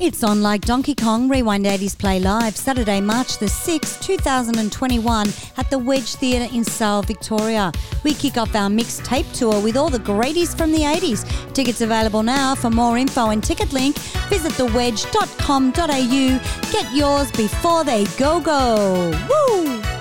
It's on like Donkey Kong Rewind 80s Play Live, Saturday, March the 6th, 2021, at the Wedge Theatre in Sale, Victoria. We kick off our mixtape tour with all the greaties from the 80s. Tickets available now. For more info and ticket link, visit thewedge.com.au. Get yours before they go go. Woo!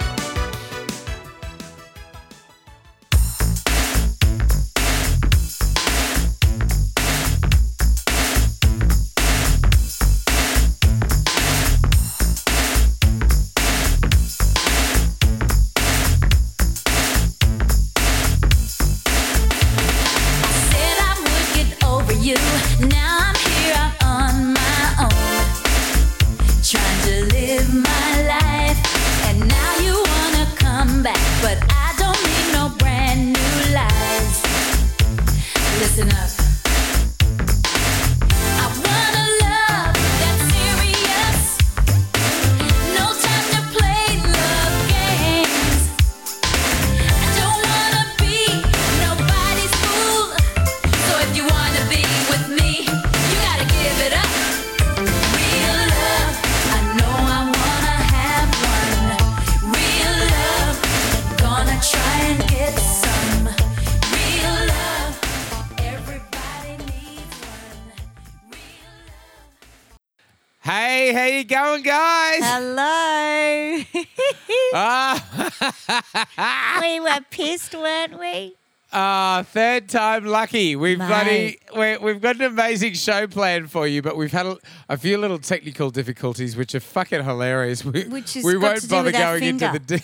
Ah, we were pissed, weren't we? ah, third time lucky. We've Mate. bloody, we we've got an amazing show planned for you, but we've had a, a few little technical difficulties, which are fucking hilarious. We, Which has we got won't to do bother with our going into finger. the.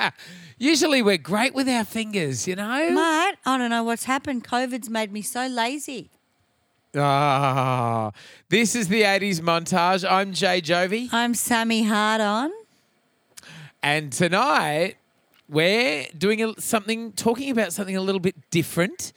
De- Usually we're great with our fingers, you know. Mate, I don't know what's happened. COVID's made me so lazy. Ah, this is the '80s montage. I'm Jay Jovi. I'm Sammy HardOn. And tonight we're doing a, something, talking about something a little bit different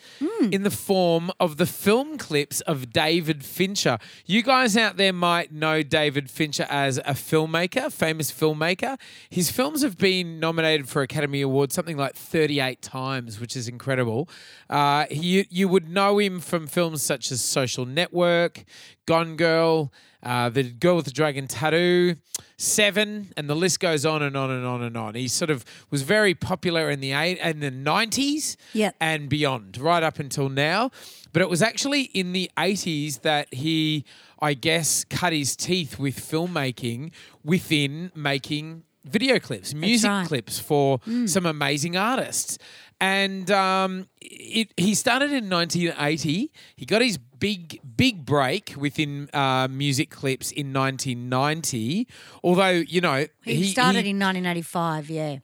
in the form of the film clips of David Fincher. You guys out there might know David Fincher as a filmmaker, famous filmmaker. His films have been nominated for Academy Awards something like 38 times, which is incredible. Uh, he, you would know him from films such as Social Network, Gone Girl, uh, The Girl with the Dragon Tattoo, Seven, and the list goes on and on and on and on. He sort of was very popular in the eight and the nineties Yep. and beyond, right up until now. But it was actually in the eighties that he, I guess, cut his teeth with filmmaking within making video clips, music right. clips for some amazing artists. And um, it, he started in 1980. He got his big, big break within uh, music clips in 1990. Although, you know, He, started in 1985, yeah.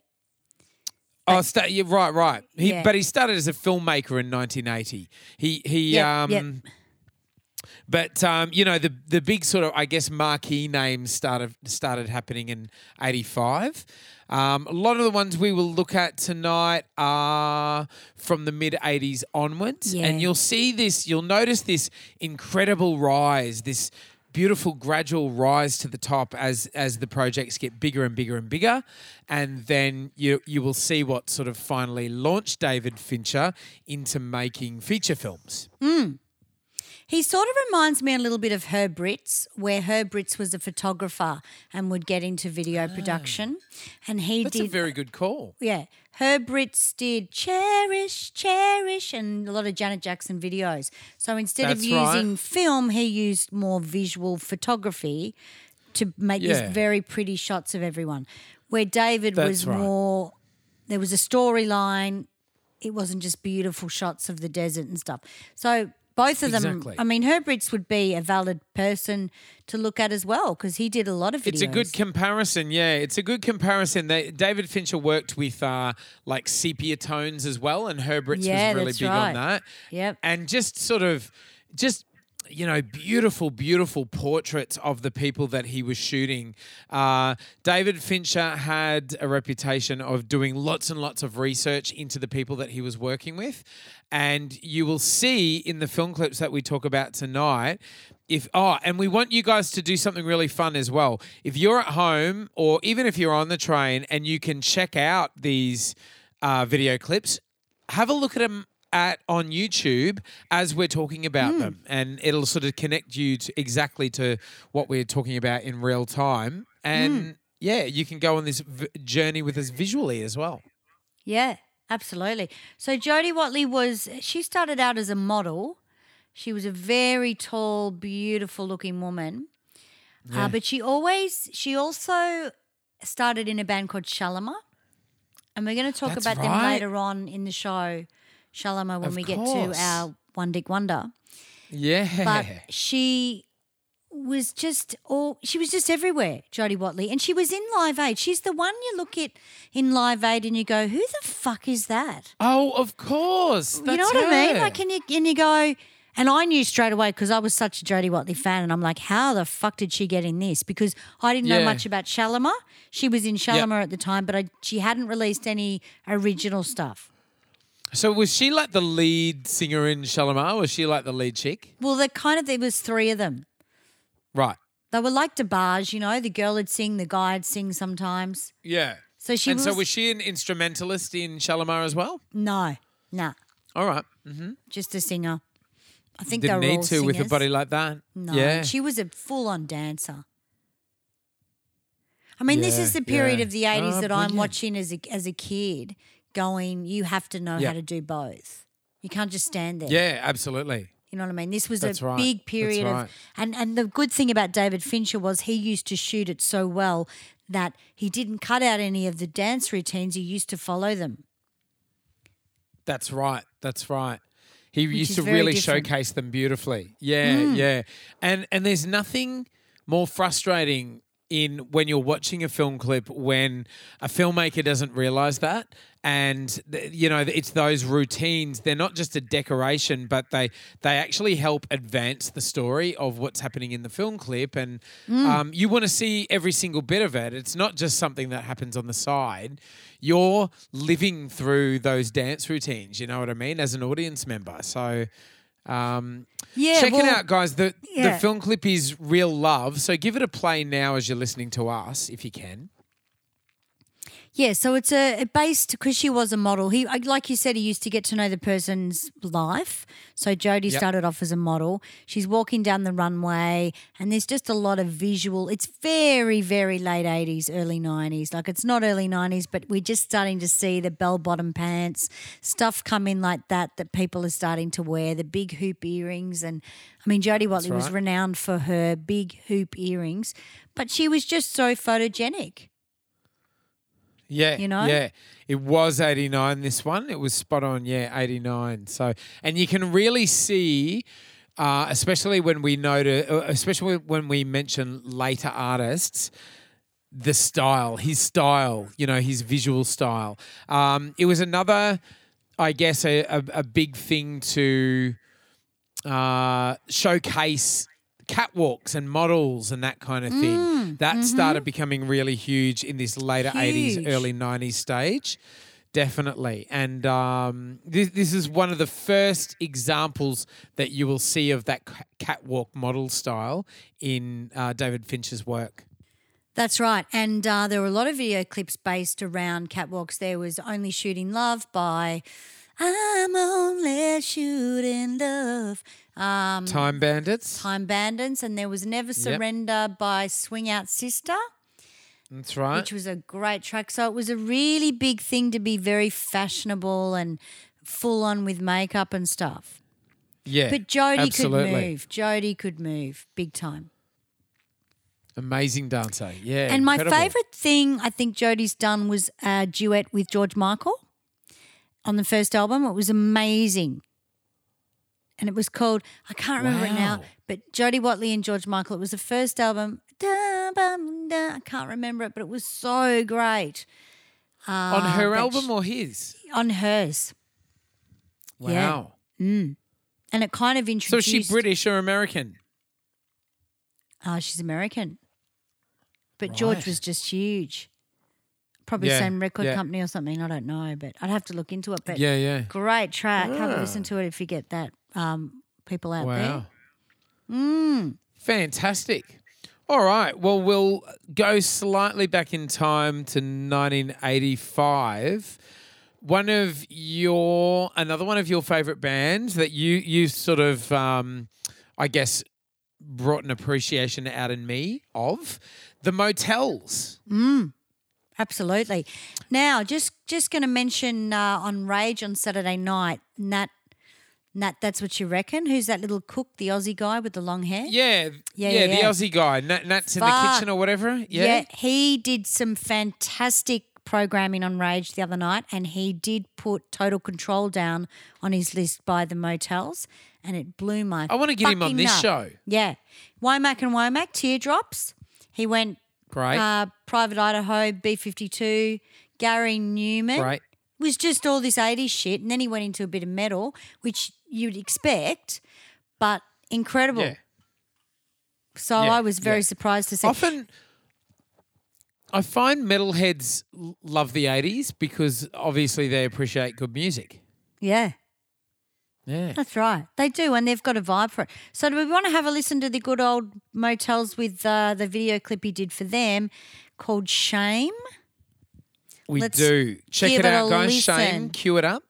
Oh, yeah, right, right. He, Yeah. But he started as a filmmaker in 1980. He he Yep, um. yep. But um, you know the the big sort of I guess marquee names started started happening in '85. Um, a lot of the ones we will look at tonight are from the mid '80s onwards, Yeah. and you'll see this. You'll notice this incredible rise, this beautiful gradual rise to the top as as the projects get bigger and bigger and bigger, and then you you will see what sort of finally launched David Fincher into making feature films. He sort of reminds me a little bit of Herb Ritts, where Herb Ritts was a photographer and would get into video ah. production. And he. That's did a very good call. Yeah. Herb Ritts did Cherish, Cherish, and a lot of Janet Jackson videos. So instead of That's right. using film, he used more visual photography to make Yeah. these very pretty shots of everyone. Where David That's was right. more, there was a storyline. It wasn't just beautiful shots of the desert and stuff. So both of them, I mean, Herb Ritts would be a valid person to look at as well because he did a lot of videos. It's a good comparison, yeah. It's a good comparison. They, David Fincher worked with uh, like sepia tones as well, and Herb Ritts Yeah, was really big right. on that. Yep. And just sort of, just you know, beautiful, beautiful portraits of the people that he was shooting. Uh, David Fincher had a reputation of doing lots and lots of research into the people that he was working with. And you will see in the film clips that we talk about tonight. If oh, and we want you guys to do something really fun as well. If you're at home, or even if you're on the train, and you can check out these uh, video clips, have a look at them at on YouTube as we're talking about Hmm. them, and it'll sort of connect you to exactly to what we're talking about in real time. And Hmm. yeah, you can go on this v- journey with us visually as well. Yeah, absolutely. So Jody Watley was she started out as a model. She was a very tall, beautiful looking woman. Yeah. Uh, but she always she also started in a band called Shalamar. And we're going to talk That's about them later on in the show, Shalamar, when Of we get to our One Dick Wonder. Yeah, But she was just all she was just everywhere, Jody Watley. And she was in Live Aid. She's the one you look at in Live Aid and you go, Who the fuck is that? oh, of course. you know what I mean? Like, and you, and you go, and I knew straight away because I was such a Jody Watley fan, and I'm like, how the fuck did she get in this? Because I didn't know much about Shalamar. She was in Shalamar at the time, but I, she hadn't released any original stuff. So was she like the lead singer in Shalamar? Was she like the lead chick? Well, the kind of there was three of them. Right. They were like DeBarge, you know, the girl would sing, the guy would sing sometimes. Yeah. So she and was, so was she an instrumentalist in Shalamar as well? no, nah, All right. Mm-hmm. just a singer. I think Didn't they were need all to with a singers. body like that. No, Yeah. she was a full-on dancer. I mean, this Yeah, is the period yeah. of the eighties Oh, that I'm brilliant. watching as a as a kid. Going, you have to know Yeah. how to do both. You can't just stand there. yeah, absolutely. You know what I mean? This was That's a right. big period right. of, and and the good thing about David Fincher was he used to shoot it so well that he didn't cut out any of the dance routines. He used to follow them. That's right. That's right. He used to really different. showcase them beautifully. Yeah, Mm. yeah. And and there's nothing more frustrating in when you're watching a film clip when a filmmaker doesn't realize that and you know it's those routines. They're not just a decoration but they they actually help advance the story of what's happening in the film clip. And Mm. um, you want to see every single bit of it. It's not just something that happens on the side. You're living through those dance routines you know what i mean as an audience member. So um, Yeah, check it out guys. The, the film clip is real love. So give it a play now as you're listening to us if you can Yeah, so it's a based because she was a model. He, like you said, he used to get to know the person's life. So Jody Yep. started off as a model. She's walking down the runway, and there's just a lot of visual. It's very, very late '80s, early '90s. Like it's not early '90s, but we're just starting to see the bell bottom pants stuff come in like that. That people are starting to wear the big hoop earrings, and I mean Jody Watley was renowned for her big hoop earrings, but she was just so photogenic. Yeah, You know? yeah. It was 89 this one. It was spot on, yeah, 89. So and you can really see uh, especially when we note uh, especially when we mention later artists the style, his style, you know, his visual style. Um, it was another I guess a, a, a big thing to uh, showcase catwalks and models and that kind of thing. that started becoming really huge in this later Huge. 80s, early 90s stage. Definitely. And um, this, this is one of the first examples that you will see of that catwalk model style in uh, David Fincher's work. That's right. And uh, there were a lot of video clips based around catwalks. There was Only Shooting Love by I'm Only Shooting Love. Um, Time Bandits. Time Bandits. And there was Never Surrender by Swing Out Sister, That's right. which was a great track. So it was a really big thing to be very fashionable and full on with makeup and stuff. yeah. But Jody absolutely. could move. Jody could move big time. Amazing dancer. Yeah. And my favourite thing I think Jody's done was a duet with George Michael on the first album. It was amazing. And it was called, I can't remember it now, but Jody Watley and George Michael. It was the first album. Da, bum, da. I can't remember it, but it was so great. On ah, her album sh- or his? On hers. Yeah. Wow. Mm. And it kind of So introduced. is she British or American? Oh, she's American. But George was just huge. Probably Yeah, same record yeah. company or something. I don't know, but I'd have to look into it. But Yeah, yeah. great track. Have a Ah. listen to it if you get that. Um, people out Wow. there. Mm. Fantastic. All right. Well, we'll go slightly back in time to 1985 one of your another one of your favorite bands that you you sort of um, I guess brought an appreciation out in me of the motels. Absolutely. Now, just just going to mention uh, on Rage on Saturday night, Nat. Nat, that's what you reckon? Who's that little cook, the Aussie guy with the long hair? Yeah, Yeah, yeah, yeah, the. Aussie guy, Nat, Nat's in the kitchen or whatever. Yeah, he did some fantastic programming on Rage the other night, and he did put Total Control down on his list by the motels, and it blew my. I wanna get him on this nut. show. Yeah, Womack and Womack, Teardrops. He went great, uh, Private Idaho, B fifty two, Gary Numan. great. was just all this 80s shit. And then he went into a bit of metal, which you'd expect, but incredible. Yeah. So Yeah, I was very yeah. surprised to see. Often, I find metalheads love the '80s because obviously they appreciate good music. Yeah, Yeah, that's right. They do, and they've got a vibe for it. So do we want to have a listen to the good old motels with uh, the video clip he did for them called Shame? we Let's do. Check it out, guys. listen. Shame, cue it up.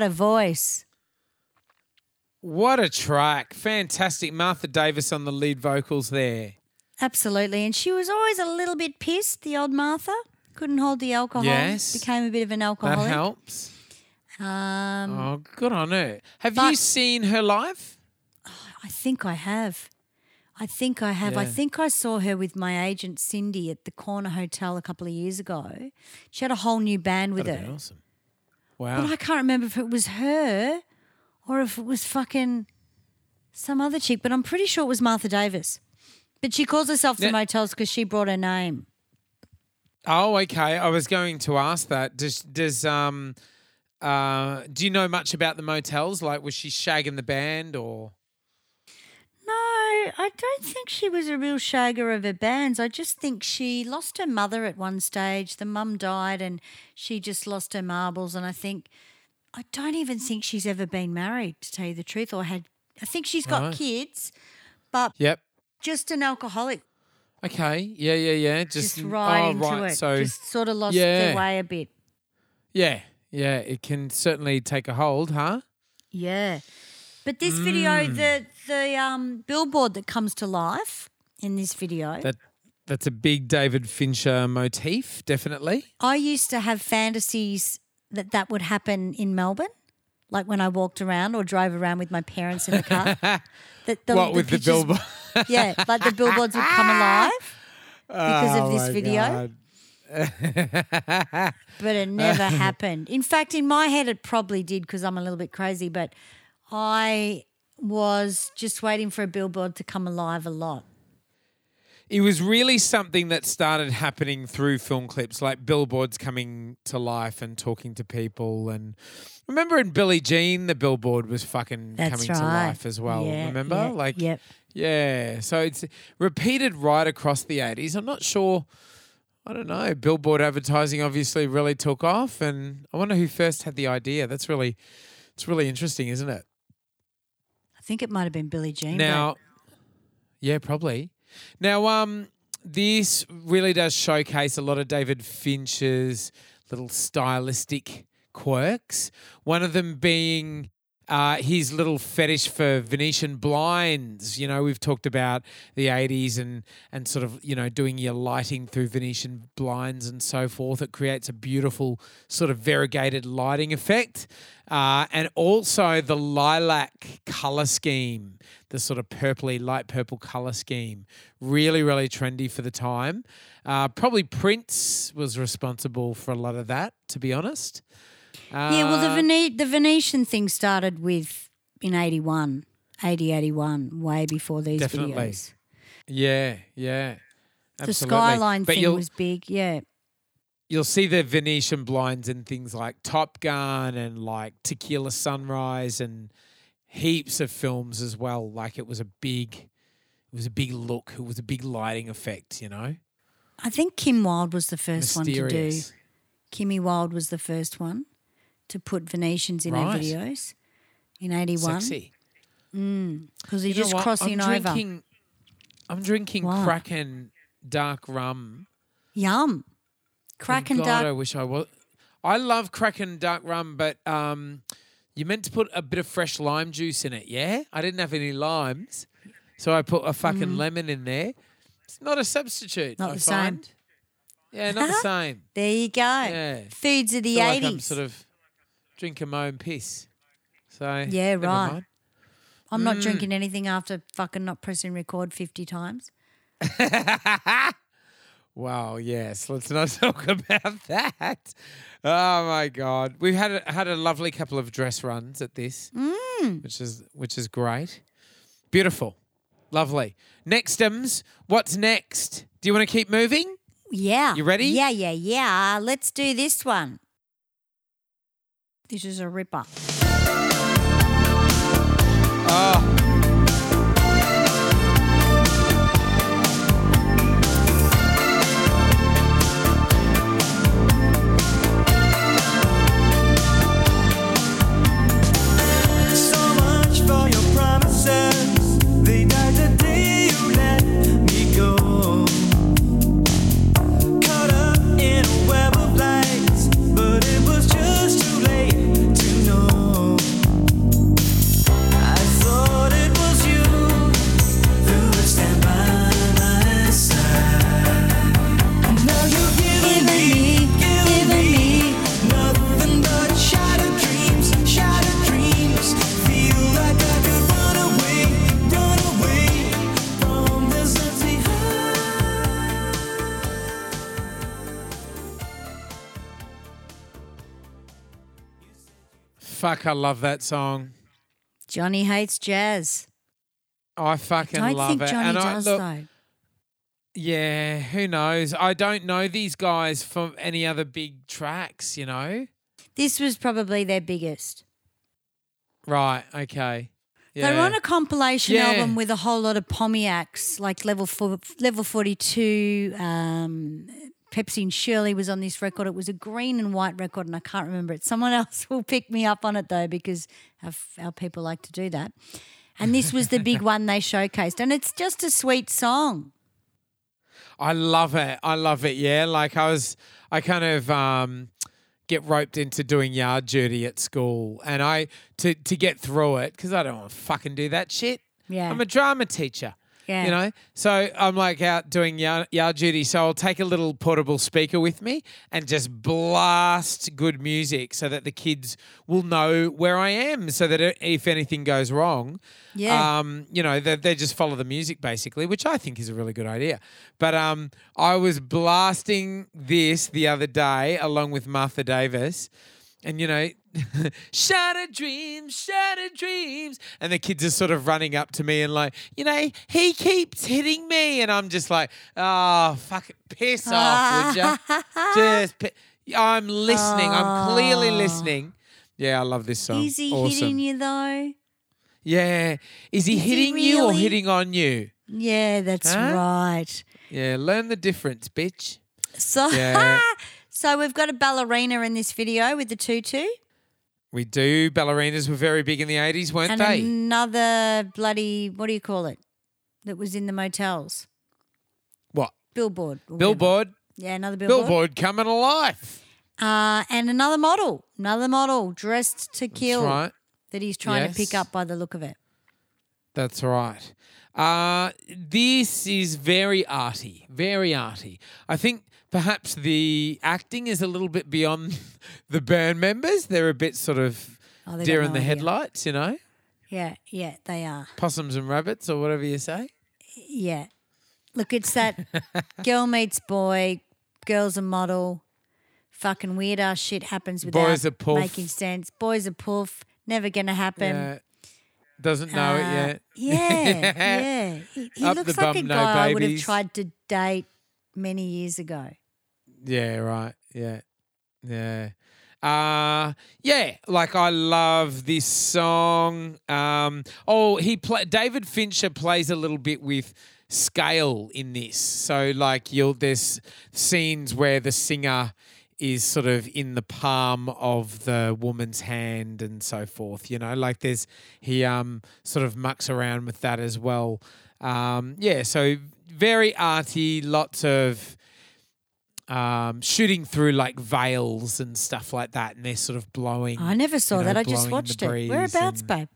What a voice. What a track! Fantastic. Martha Davis on the lead vocals there. Absolutely. And she was always a little bit pissed, the old Martha. Couldn't hold the alcohol. Yes. Became a bit of an alcoholic. That helps. Um, Oh, good on her. Have you seen her live? I think I have. I think I have. I think I saw her with my agent Cindy at the Corner Hotel a couple of years ago. She had a whole new band with That'd her. awesome. Wow. But I can't remember if it was her or if it was fucking some other chick, but I'm pretty sure it was Martha Davis. But she calls herself the Yeah. Motels because she brought her name. Oh, okay. I was going to ask that. Does does um uh do you know much about the motels? Like was she shagging the band or I don't think she was a real shagger of her bands. I just think she lost her mother at one stage. The mum died and she just lost her marbles. And I think, I don't even think she's ever been married, to tell you the truth, or had, I think she's got Right. kids, but Yep. just an alcoholic, Okay. Yeah, yeah, yeah. Just, just, oh, right oh, into right. it. So just sort of lost Yeah. their way a bit. yeah, yeah, it can certainly take a hold, huh? Yeah. But this video, Mm. the the um, billboard that comes to life in this video, That that's a big David Fincher motif, definitely. I used to have fantasies that that would happen in Melbourne, like when I walked around or drove around with my parents in the car. that the, what with the pictures- billboard? Yeah, like the billboards would come alive because Oh of this video, but it never happened. In fact, in my head, it probably did because I'm a little bit crazy, but I was just waiting for a billboard to come alive a lot. It was really something that started happening through film clips, like billboards coming to life and talking to people. And remember in Billie Jean, the billboard was fucking That's coming to life as well. Yeah, remember? yeah, like, yep. yeah. So it's repeated right across the 80s. I'm not sure. I don't know. Billboard advertising obviously really took off, and I wonder who first had the idea. That's really, it's really interesting, isn't it? Think it might have been Billie Jean. but- Now, yeah, probably. Now, um, this really does showcase a lot of David Fincher's little stylistic quirks. One of them being uh, his little fetish for Venetian blinds. You know, we've talked about the 80s and, and sort of, you know, doing your lighting through Venetian blinds and so forth. It creates a beautiful sort of variegated lighting effect. Uh, and also the lilac color scheme, the sort of purpley, light purple color scheme. Really, really trendy for the time. Uh, probably Prince was responsible for a lot of that, to be honest. Yeah, well, the, Uh, Vene- the Venetian thing started with in 81, 80, 81, way before these Definitely. videos. Yeah, yeah. The skyline but thing was big, yeah. you'll see the Venetian blinds in things like Top Gun and like Tequila Sunrise and heaps of films as well. Like it was a big, it was a big look. It was a big lighting effect. You know, I think Kim Wilde was the first one to do. Kimmy Wilde was the first one to put Venetians in Right. videos in 81 Sexy. because he's just crossing I'm over. drinking, I'm drinking? Kraken dark rum. Yum. Kraken God, dark. I wish I was. I love Kraken dark rum, but um, you meant to put a bit of fresh lime juice in it. Yeah, I didn't have any limes, so I put a fucking lemon in there. It's not a substitute. Mm. Not I the same. Yeah, not the same. There you go. Yeah. Foods of the 80s. like sort of drinking my own piss. So Yeah, right. mind. I'm Mm. not drinking anything after fucking not pressing record 50 times. Wow. Yes. Let's not talk about that. Oh my God. We've had a, had a lovely couple of dress runs at this, Mm. which is which is great. Beautiful. Lovely. Nextums. What's next? Do you want to keep moving? Yeah. You ready? Yeah, yeah, yeah. Let's do this one. This is a ripper. Oh. Ah. So Fuck, I love that song. Johnny hates jazz. I fucking Don't love it. Johnny and I, does, look, though. Yeah, who knows? I don't know these guys from any other big tracks, you know? This was probably their biggest. Right, okay. Yeah. They're on a compilation Yeah. album with a whole lot of Pomiacs, like level four, level forty two. Um, Pepsi and Shirley was on this record. It was a green and white record, and I can't remember it. Someone else will pick me up on it though, because our, our people like to do that. And this was the big one they showcased, and it's just a sweet song. I love it. I love it. Yeah, like I was, I kind of um, get roped into doing yard duty at school, and I to to get through it because I don't want to fucking do that shit. Yeah. I'm a drama teacher. Yeah. You know, so I'm like out doing yard, yard duty. So I'll take a little portable speaker with me and just blast good music so that the kids will know where I am. So that if anything goes wrong, Yeah. um, you know, they, they just follow the music basically, which I think is a really good idea. But um, I was blasting this the other day along with Martha Davis, and you know, shattered dreams, shattered dreams, and the kids are sort of running up to me and like, you know, he keeps hitting me, and I'm just like, oh, fuck it, piss off, would you? Just, pi- I'm listening. I'm clearly listening. Yeah, I love this song. Is he awesome. hitting you though? Yeah. Is he Is he hitting you or really? hitting on you? Yeah, that's Huh? right. Yeah, learn the difference, bitch. So, Yeah. so we've got a ballerina in this video with the tutu, We do. Ballerinas were very big in the 80s, weren't and they? another bloody what do you call it? That was in the motels. what? Billboard. whatever. Billboard. Yeah, another billboard. Billboard coming alive. Uh, and another model, another model dressed to kill. That's right. that he's trying to pick up by the look of it. That's right. Uh, this is very arty, very arty. I think perhaps the acting is a little bit beyond the Burn members. They're a bit sort of Oh, deer in the headlights, you know, Yeah, yeah, they are. possums and rabbits or whatever you say. Yeah. Look, it's that girl meets boy, girl's a model, fucking weird ass shit happens without Boys are poof. making sense. Boys a poof, never gonna happen. Yeah. Doesn't know it Uh, yet. Yeah, yeah. He, he looks like a bum, no guy I would have tried to date many years ago. Yeah, right. Yeah. Yeah. Uh yeah, like I love this song. Um oh, he play David Fincher plays a little bit with scale in this. So like you'll there's scenes where the singer is sort of in the palm of the woman's hand and so forth, you know, like there's he um sort of mucks around with that as well. Um yeah, so very arty, lots of um, shooting through like veils and stuff like that, and they're sort of blowing. I never saw you know, that. I just blowing in the watched it. Whereabouts, and- babe?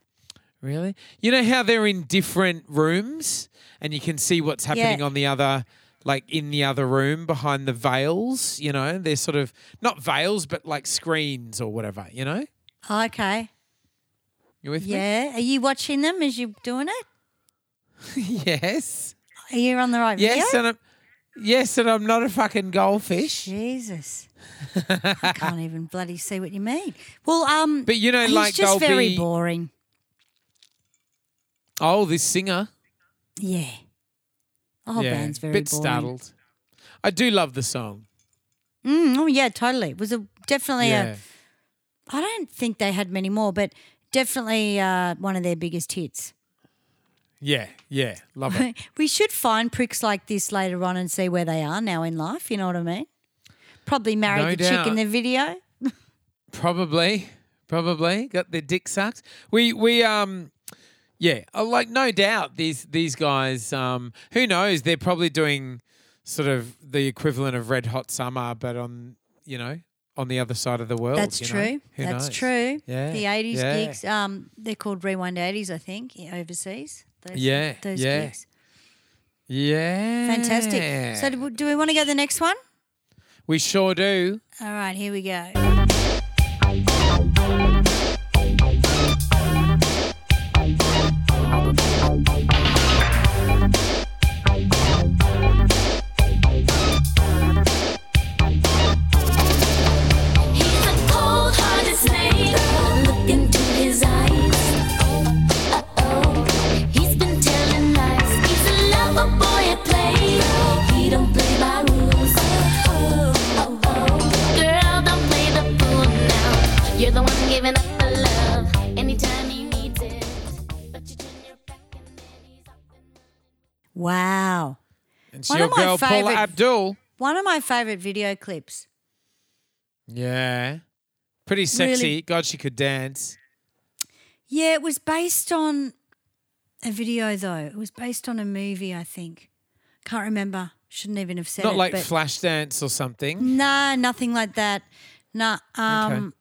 Really? You know how they're in different rooms, and you can see what's happening Yeah. on the other, like in the other room behind the veils. You know, they're sort of not veils, but like screens or whatever. You know, Okay. you with me? Yeah. Are you watching them as you're doing it? yes, Are you on the right yes, video? and I'm, yes, and I'm not a fucking goldfish. Jesus. I can't even bloody see what you mean. Well, um, But you know, he's like just they'll very be- boring. Oh, this singer. Yeah. The whole yeah, band's very bit boring. startled. I do love the song. Mm, oh yeah, totally. It was a definitely Yeah. a. I don't think they had many more, but definitely uh, one of their biggest hits. Yeah, yeah, love it. we should find pricks like this later on and see where they are now in life. You know what I mean? Probably married No the chick in the video. probably, probably got their dick sucked. We we um, yeah, uh, like no doubt these these guys. Um, who knows? They're probably doing sort of the equivalent of Red Hot Summer, but on you know on the other side of the world. That's you know? true. That's knows? true. Yeah, The eighties yeah. gigs. Um, they're called Rewind Eighties, I think, overseas. Those, Yeah, those yeah. gigs. Yeah, Fantastic. So, do, do we want to go to the next one? we sure do. All right, here we go. Wow. It's One your of my Paula Abdul. One of my favorite video clips. Yeah, pretty sexy. God, she could dance. Yeah, it was based on a video though. It was based on a movie, I think. Can't remember. Shouldn't even have said Not it. like Flashdance or something. Nah, nothing like that. Nah. Um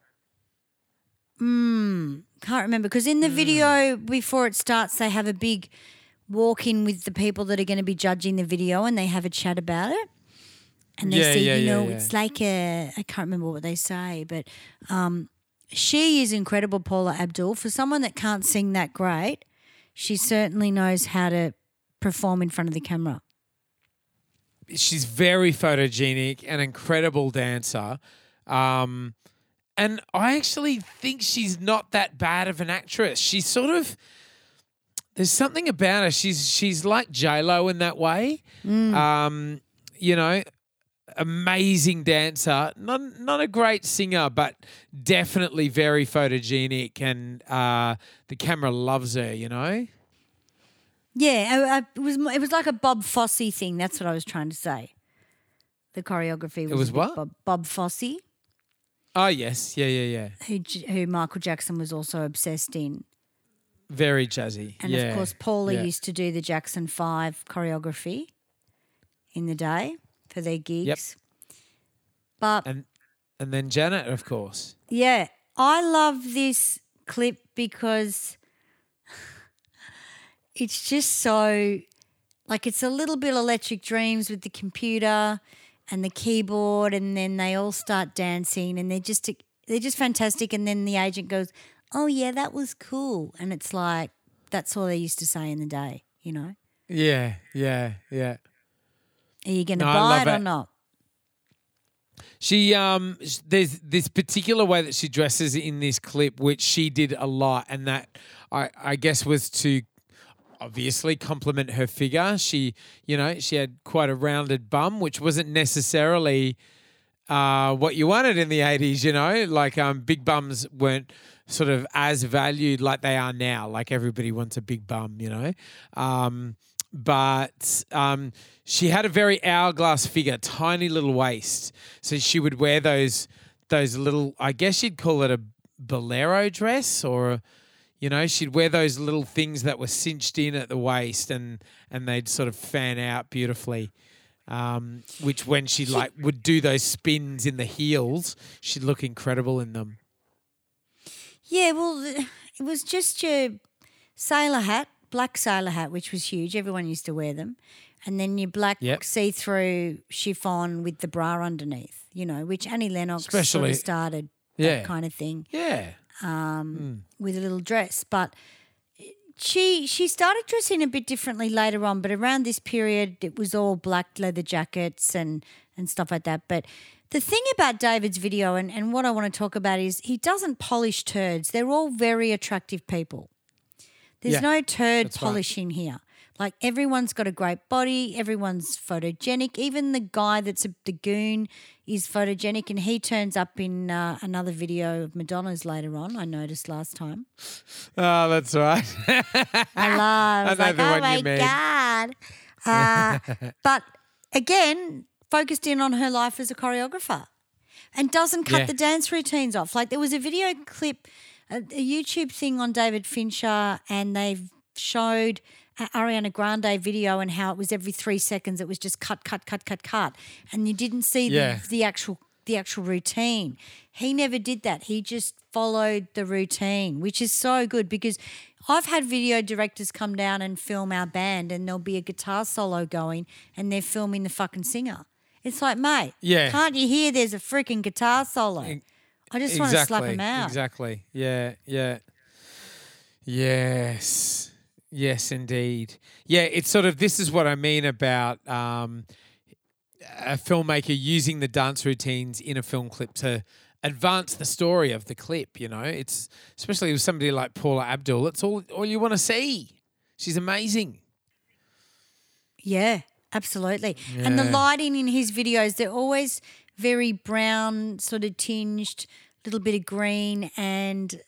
mm, can't remember. Because in the Hmm. video before it starts they have a big walk in with the people that are going to be judging the video and they have a chat about it. And they Yeah, say, yeah, you know, yeah. it's like a I can't remember what they say, but um she is incredible, Paula Abdul. For someone that can't sing that great, she certainly knows how to perform in front of the camera. she's very photogenic, an incredible dancer. Um, and I actually think she's not that bad of an actress. She's sort of there's something about her. She's she's like J Lo in that way. Um, you know, amazing dancer. Not not a great singer, but definitely very photogenic, and uh, the camera loves her. You know. Yeah, it was it was like a Bob Fosse thing. That's what I was trying to say. The choreography was, was what? Bob, Bob Fosse, Oh yes, yeah, yeah, yeah. who who Michael Jackson was also obsessed in, Very jazzy. and yeah. of course Paula yeah. used to do the Jackson Five choreography in the day for their gigs. Yep. But and and then Janet, of course. yeah, I love this clip because it's just so like it's a little bit electric dreams with the computer and the keyboard and then they all start dancing and they're just they're just fantastic and then the agent goes oh yeah that was cool. And it's like that's all they used to say in the day you know? Yeah, yeah, yeah. are you going to No, buy love it or not? She um there's this particular way that she dresses in this clip which she did a lot and that I I guess was to obviously compliment her figure. She, you know, she had quite a rounded bum which wasn't necessarily uh, what you wanted in the 80s, you know, like um, big bums weren't sort of as valued like they are now. Like everybody wants a big bum, you know. Um, but um, she had a very hourglass figure, tiny little waist. So she would wear those those little, I guess you'd call it a bolero dress or a, you know, she'd wear those little things that were cinched in at the waist and and they'd sort of fan out beautifully. Um, which when she like would do those spins in the heels, she'd look incredible in them. Yeah, well, it was just your sailor hat, black sailor hat, which was huge. Everyone used to wear them. And then your black Yep. see through chiffon with the bra underneath, you know, which Annie Lennox sort of started Yeah. that kind of thing Yeah. Um, hmm. with a little dress. But she she started dressing a bit differently later on, but around this period it was all black leather jackets and, and stuff like that. But the thing about David's video and, and what I want to talk about is he doesn't polish turds. They're all very attractive people. There's Yeah, no turd that's right. polishing here. Like everyone's got a great body, everyone's photogenic. Even the guy that's a, the goon is photogenic, and he turns up in uh, another video of Madonna's later on. I noticed last time. Oh, that's right. I love. I like, the oh one my you mean." god! Uh, but again, focused in on her life as a choreographer, and doesn't cut Yeah. the dance routines off. Like there was a video clip, a, a YouTube thing on David Fincher, and they've showed Ariana Grande video and how it was every three seconds. It was just cut, cut, cut, cut, cut, and you didn't see Yeah. the, the actual the actual routine. He never did that. He just followed the routine, which is so good because I've had video directors come down and film our band and there'll be a guitar solo going and they're filming the fucking singer. It's like, mate, Yeah. can't you hear there's a freaking guitar solo? I just want to slap him out. Exactly. Yeah. Yeah. Yes. Yes, indeed. Yeah, it's sort of this is what I mean about um, a filmmaker using the dance routines in a film clip to advance the story of the clip. You know, it's especially with somebody like Paula Abdul. It's all all you want to see. She's amazing. Yeah, absolutely. And the lighting in his videos, they're always very brown, sort of tinged, little bit of green and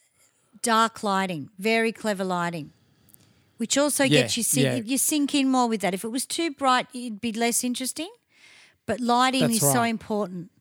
dark lighting. Very clever lighting. Which also Yeah, gets you sink, yeah. you sink in more with that. If it was too bright, it'd be less interesting. But lighting That's is so important.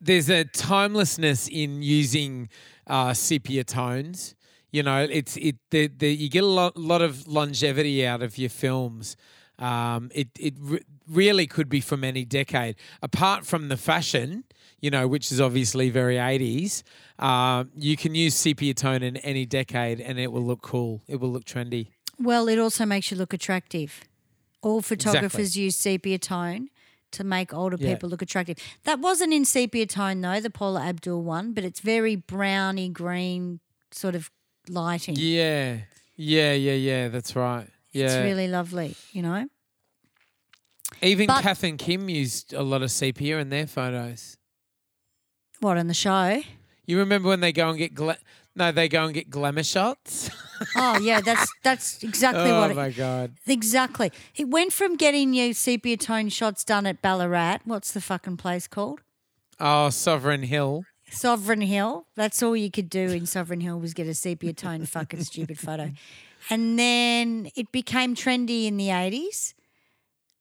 there's a timelessness in using uh, sepia tones. You know, it's it the, the you get a lot, lot of longevity out of your films. Um, it it re- really could be from any decade, apart from the fashion. You know, which is obviously very eighties. Um, you can use sepia tone in any decade, and it will look cool. It will look trendy. Well, it also makes you look attractive. All photographers use sepia tone to make older Yeah. people look attractive. That wasn't in sepia tone though, the Paula Abdul one, but it's very browny green sort of lighting. Yeah, yeah, yeah, yeah. That's right. Yeah, It's really lovely, you know. even but- Kath and Kim used a lot of sepia in their photos. What in the show? You remember when they go and get gla- no, they go and get glamour shots. Oh yeah, that's that's exactly oh what Oh my god! exactly. It went from getting you sepia tone shots done at Ballarat. What's the fucking place called? Oh, Sovereign Hill. Sovereign Hill. That's all you could do in Sovereign Hill was get a sepia tone fucking stupid photo. And then it became trendy in the 80s.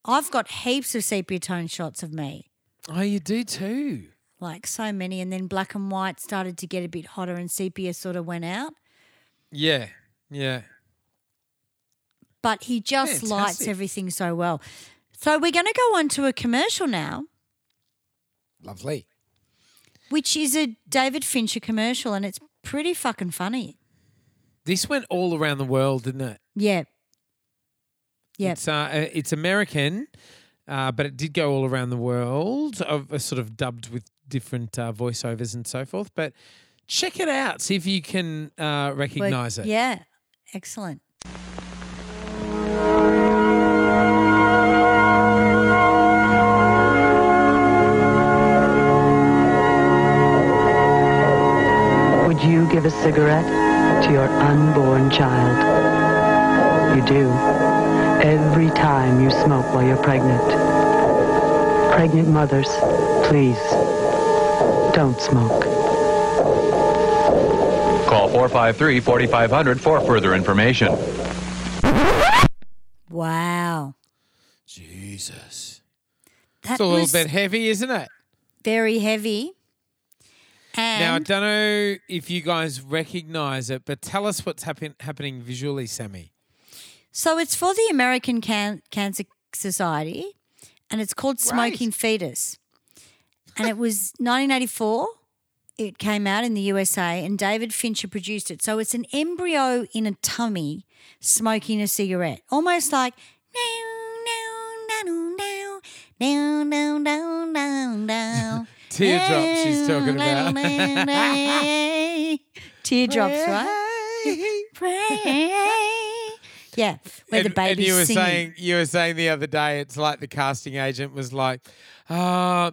I've got heaps of sepia tone shots of me, Oh, you do too. like so many. And then black and white started to get a bit hotter and sepia sort of went out. Yeah, yeah. But he just lights everything so well. So we're going to go on to a commercial now, Lovely. which is a David Fincher commercial. And it's pretty fucking funny. This went all around the world, didn't it? Yeah. Yep. It's, uh, uh, it's American, uh, but it did go all around the world, of, uh, sort of dubbed with different uh, voiceovers and so forth. But check it out, see if you can uh, But- recognize it. Yeah. Excellent. Would you give a cigarette to your unborn child? You do. Every time you smoke while you're pregnant. Pregnant mothers, please, don't smoke. Call 453 4500 for further information. Wow. Jesus. That It's a little was bit heavy, isn't it? very heavy. And Now, I don't know if you guys recognize it, but tell us what's happen- happening visually, Sammy. so it's for the American Can- Cancer Society and it's called Smoking Fetus. And it was 1984. It came out in the USA and David Fincher produced it. So it's an embryo in a tummy smoking a cigarette, almost like now, now, now, now, now, now, now. Teardrops she's talking about. Teardrops, right? Pray. Yeah, where the and, baby's and you were singing. saying you were saying the other day it's like the casting agent was like uh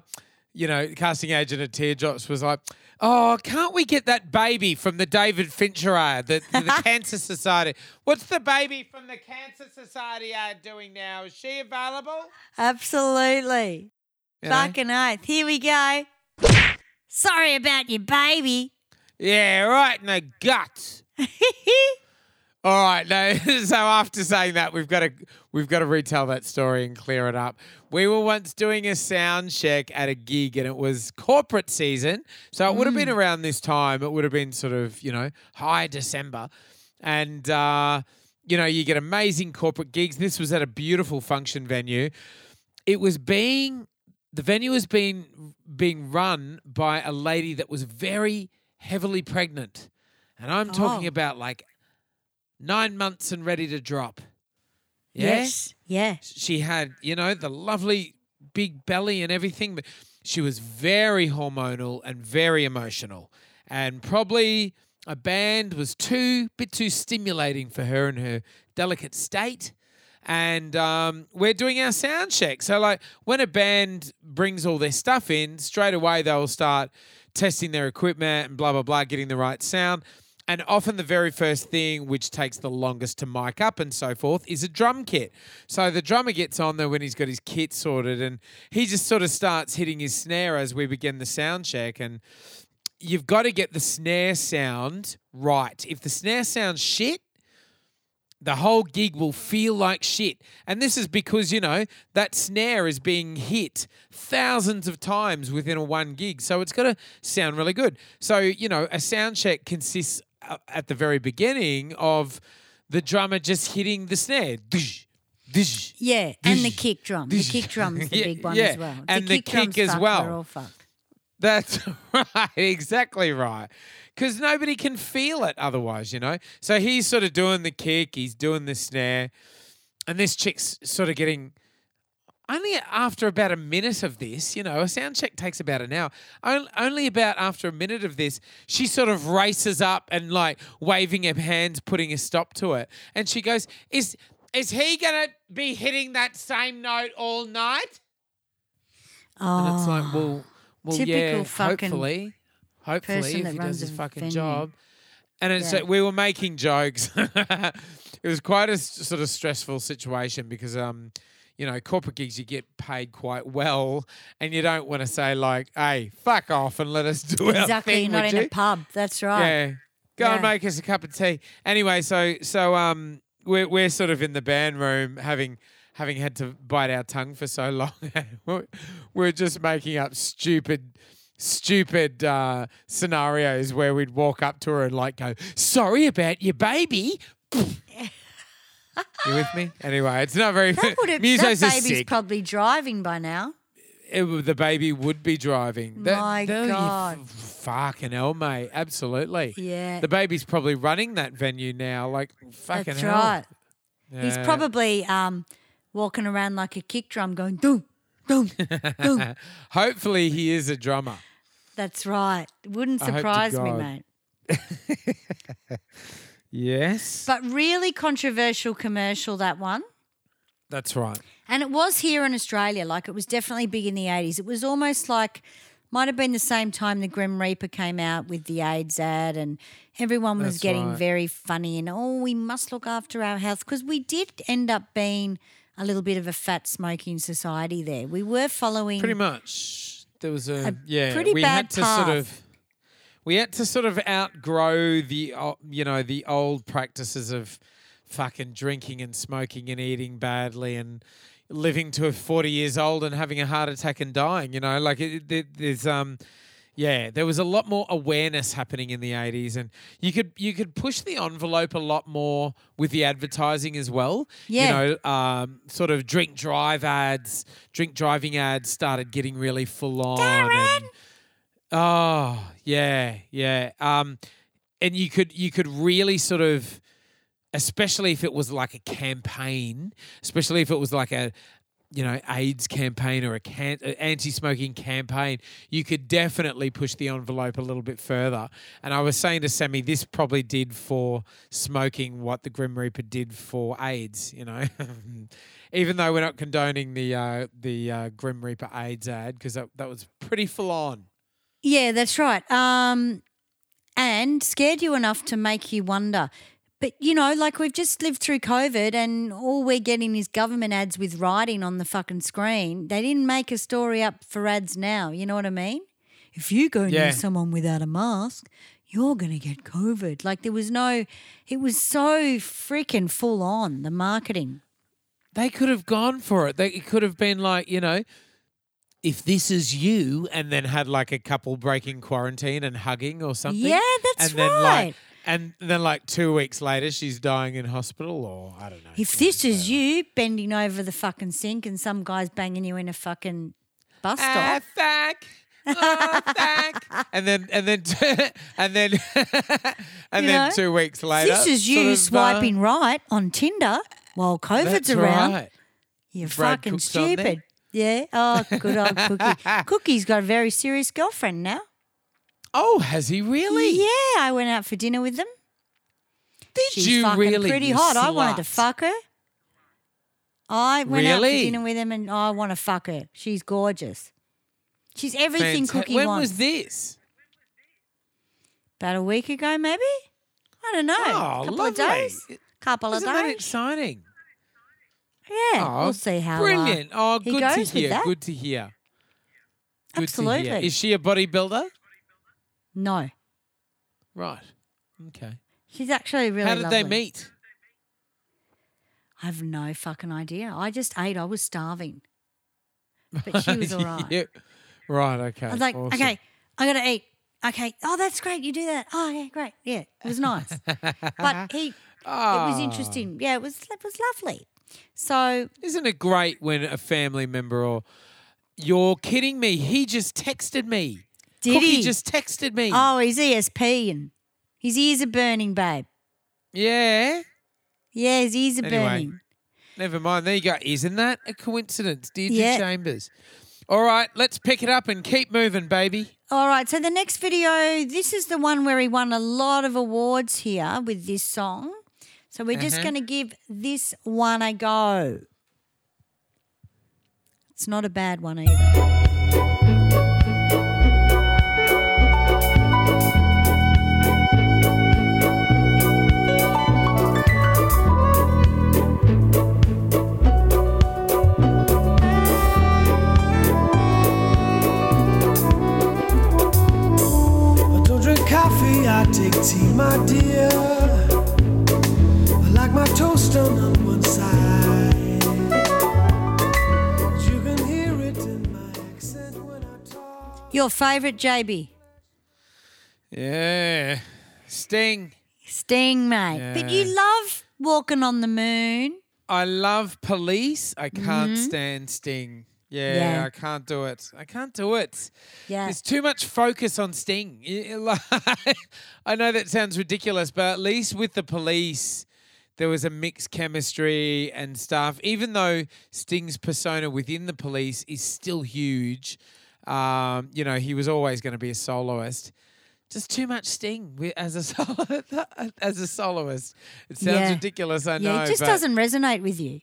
you know casting agent at teardrops was like oh can't we get that baby from the david fincher ad the, the, the cancer society what's the baby from the cancer society ad doing now is she available Absolutely. You know? Fucking oath. Here we go. Sorry about your baby. yeah right in the gut All right, no. So after saying that, we've got to we've got to retell that story and clear it up. We were once doing a sound check at a gig, and it was corporate season, so it would have been around this time. It would have been sort of you know high December, and uh, you know you get amazing corporate gigs. This was at a beautiful function venue. It was being the venue was being being run by a lady that was very heavily pregnant, and I'm talking Oh. about like nine months and ready to drop. Yeah? Yes. Yeah. She had, you know, the lovely big belly and everything, but she was very hormonal and very emotional. And probably a band was too bit too stimulating for her in her delicate state. And um, we're doing our sound check. So, like, when a band brings all their stuff in, straight away they'll start testing their equipment and blah, blah, blah, getting the right sound. And often the very first thing, which takes the longest to mic up and so forth, is a drum kit. So the drummer gets on there when he's got his kit sorted and he just sort of starts hitting his snare as we begin the sound check. And you've got to get the snare sound right. If the snare sounds shit, the whole gig will feel like shit. And this is because, you know, that snare is being hit thousands of times within a one gig. So it's got to sound really good. So, you know, a sound check consists uh, at the very beginning of the drummer just hitting the snare. Yeah. And the kick drum. The kick drum's the Yeah, big one yeah. as well. And the drum's kick as fucked, well. We're all fucked. That's right, exactly right. Because nobody can feel it otherwise, you know? So he's sort of doing the kick, he's doing the snare, and this chick's sort of getting. Only after about a minute of this, you know, a sound check takes about an hour. Only about after a minute of this, she sort of races up and like waving her hands, putting a stop to it. And she goes, Is is he gonna be hitting that same note all night? And it's like, ah. well, well, Typical yeah, fucking hopefully, hopefully, person if that he runs does his fucking venue. job. And it's Yeah. we were making jokes. it was quite a s- sort of stressful situation because, um, you know, corporate gigs you get paid quite well, and you don't want to say like, "Hey, fuck off and let us do our Exactly. thing." Not in you? a pub. That's right. Yeah. Go and make us a cup of tea. Anyway, so so um we're we're sort of in the band room having having had to bite our tongue for so long. We're- just making up stupid stupid uh, scenarios where we'd walk up to her and like go, "Sorry about your baby." you with me? Anyway, it's not very. That would have. That baby's sick. probably driving by now. it, the baby would be driving. That- My that- God. f- fucking hell, mate. Absolutely. Yeah. The baby's probably running that venue now. Like, fucking That's hell. right. He's probably um, walking around like a kick drum going, doom, doom, doom. Hopefully, he is a drummer. That's right. Wouldn't I hope to surprise me, God. mate. Yes. But really controversial commercial, that one. That's right. And it was here in Australia. Like it was definitely big in the 80s. It was almost like, might have been the same time the Grim Reaper came out with the AIDS ad, and everyone was That's getting right. very funny and, oh, we must look after our health. Because we did end up being a little bit of a fat smoking society there. We were following. Pretty much. There was a, A yeah. pretty we bad had to path. sort of we had to sort of outgrow the o- you know the old practices of fucking drinking and smoking and eating badly and living to 40 years old and having a heart attack and dying you know like it, it, there's um yeah there was a lot more awareness happening in the 80s and you could you could push the envelope a lot more with the advertising as well Yeah. you know um, sort of drink drive ads drink driving ads started getting really full on and, oh yeah yeah um and you could you could really sort of especially if it was like a campaign especially if it was like a you know AIDS campaign or a can- anti-smoking campaign you could definitely push the envelope a little bit further and I was saying to Sammy this probably did for smoking what the Grim Reaper did for AIDS you know even though we're not condoning the uh, the uh, Grim Reaper AIDS ad because that, that was pretty full on Yeah, that's right. Um, and scared you enough to make you wonder. But you know, like we've just lived through COVID, and all we're getting is government ads with writing on the fucking screen. They didn't make a story up for ads now. You know what I mean? If you go Yeah. near someone without a mask, you're gonna get COVID. Like there was no. It was so freaking full on the marketing. they could have gone for it. They it could have been like, you know, if this is you, and then had like a couple breaking quarantine and hugging or something. Yeah, that's and then right. Like, and then like two weeks later, she's dying in hospital, or I don't know. If this is you bending over the fucking sink and some guy's banging you in a fucking bus stop. Ah, fuck. Oh, fuck. and then and then and then and You then know, two weeks later, This is you of, uh, swiping right on Tinder while COVID's around. right. You're Brad fucking Cook's stupid. Yeah. Oh, good old Cookie. Cookie's got a very serious girlfriend now. Oh, has he really? Yeah, I went out for dinner with them. Did She's you fucking really? pretty you hot. I wanted to fuck her. I went out for dinner with him and I want to fuck her. She's gorgeous. She's everything Fanta- Cookie when wants. was this? About a week ago, maybe? I don't know. Oh, couple lovely. of days. Couple Isn't of that days. exciting? Yeah, Oh, we'll see how. uh, Brilliant. Oh, he good to with hear. that. Good to hear. Good To hear. Absolutely. Is she a bodybuilder? No, Right. Okay. she's actually really. How did they meet? I have no fucking idea. I just ate. I was starving, but she was all right. Yeah. Right. Okay. I was like, awesome. okay, I gotta eat. Okay. Oh, that's great. You do that. Oh, yeah, great. Yeah, it was nice. but he, oh. it was Ah. interesting. Yeah, it was. It was lovely. So Isn't it great when a family member or you're kidding me? He just texted me. Did Cookie he? just texted me. oh, he's ESP and his ears are burning, babe. Yeah. Yeah, his ears are Anyway. burning. Never mind. There you go. Isn't that a coincidence, Deirdre Yeah. Chambers? All right, let's pick it up and keep moving, baby. All right, so the next video, this is the one where he won a lot of awards here with this song. So we're just Uh-huh. going to give this one a go. It's not a bad one either. Take tea, my dear. I like my toast done on one side. You can hear it in my accent when I talk. Your favourite JB? Yeah. Sting. Sting, mate. But you love walking on the moon. I love police. I can't Mm-hmm. stand Sting. Yeah, Yeah. I can't do it. I can't do it. Yeah. There's too much focus on Sting. Y- y- like- I know that sounds ridiculous, but at least with the police, there was a mixed chemistry and stuff. Even though Sting's persona within the police is still huge, um, you know, he was always going to be a soloist. Just too much Sting as a solo- as a soloist. It sounds Yeah. ridiculous, I know. yeah, it just doesn't resonate with you.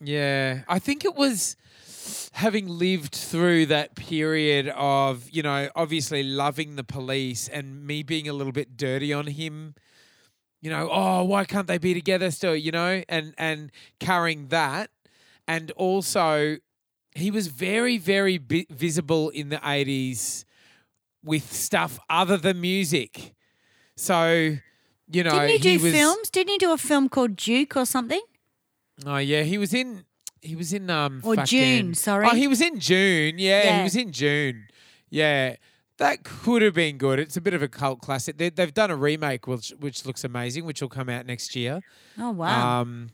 yeah, I think it was having lived through that period of, you know, obviously loving the police and me being a little bit dirty on him. You know, oh, why can't they be together still, you know? And and carrying that and also he was very very bi- visible in the 80s with stuff other than music. So, you know, Didn't he do was films? Didn't he do a film called Duke or something? Oh yeah, he was in. He was in um. Or fucking- Dune, sorry. Oh, he was in Dune. Yeah, Yeah. he was in Dune. Yeah, that could have been good. It's a bit of a cult classic. They, they've done a remake, which which looks amazing, which will come out next year. Oh wow. Um,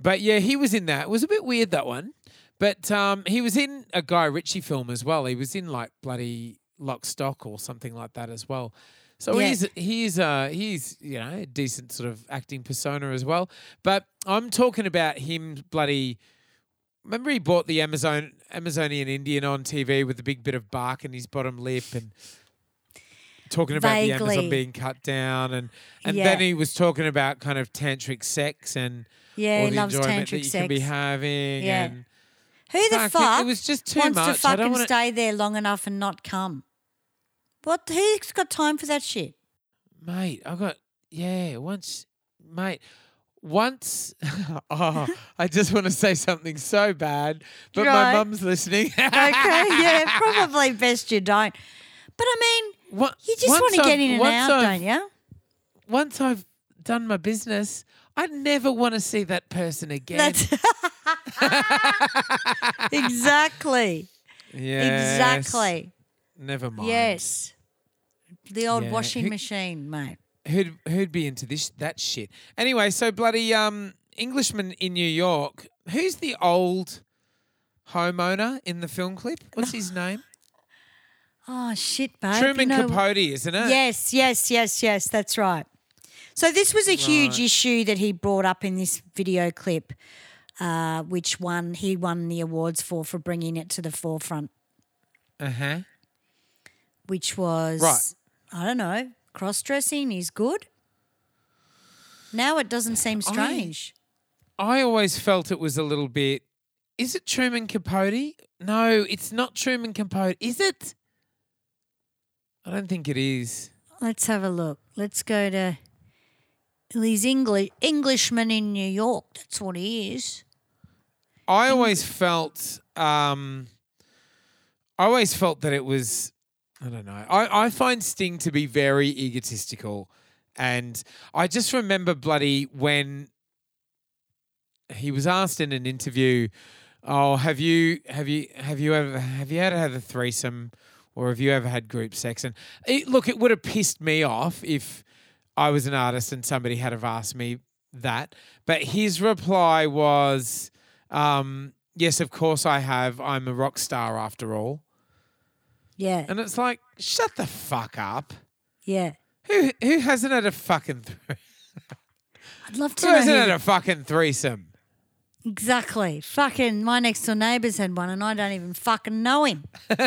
but yeah, he was in that. It was a bit weird that one, but um, he was in a Guy Ritchie film as well. He was in like bloody Lock Stock or something like that as well. So Yeah. he's he's uh he's you know a decent sort of acting persona as well. But I'm talking about him bloody. Remember he bought the Amazon Amazonian Indian on TV with a big bit of bark in his bottom lip and talking about the Amazon being cut down and and Yeah. then he was talking about kind of tantric sex and yeah, all he the loves enjoyment that tantric you sex. can be having Yeah. and Who the Fuck, fuck it was just too wants much. to I don't fucking wanna- stay there long enough and not come? What? Who's got time for that shit? mate, I got yeah, once mate once oh, I just want to say something so bad, but my mum's listening. Okay, yeah, probably best you don't. But I mean, What- you just want to get in and out, I've- don't you? Once I've done my business, I never want to see that person again. Exactly, Yes. exactly. Never mind. Yes, the old Yeah, washing machine, mate. Who'd who'd be into this that shit? Anyway, so bloody um Englishman in New York. Who's the old homeowner in the film clip? What's his name? Oh shit, babe. Truman you know- Capote, isn't it? Yes, yes, yes, yes. That's right. So this was a huge issue that he brought up in this video clip, uh, which one he won the awards for for bringing it to the forefront, Uh huh. which was Right. I don't know, cross dressing is good. Now it doesn't seem strange. I always felt it was a little bit. Is it Truman Capote? No, it's not Truman Capote. Is it? I don't think it is. Let's have a look. Let's go to. these English Englishman in New York. That's what he is. I always felt. Um, I always felt that it was. I don't know. I, I find Sting to be very egotistical, and I just remember bloody when he was asked in an interview, "Oh, have you have you have you ever have you ever had a threesome, or have you ever had group sex?" And it, look, it would have pissed me off if I was an artist and somebody had have asked me that, but his reply was, um, "Yes, of course I have. I'm a rock star after all." Yeah, And it's like, shut the fuck up. yeah. Who who hasn't had a fucking th- I'd love who to know. hasn't who- had a fucking threesome? Exactly. Fucking my next door neighbours had one and I don't even fucking know him. it's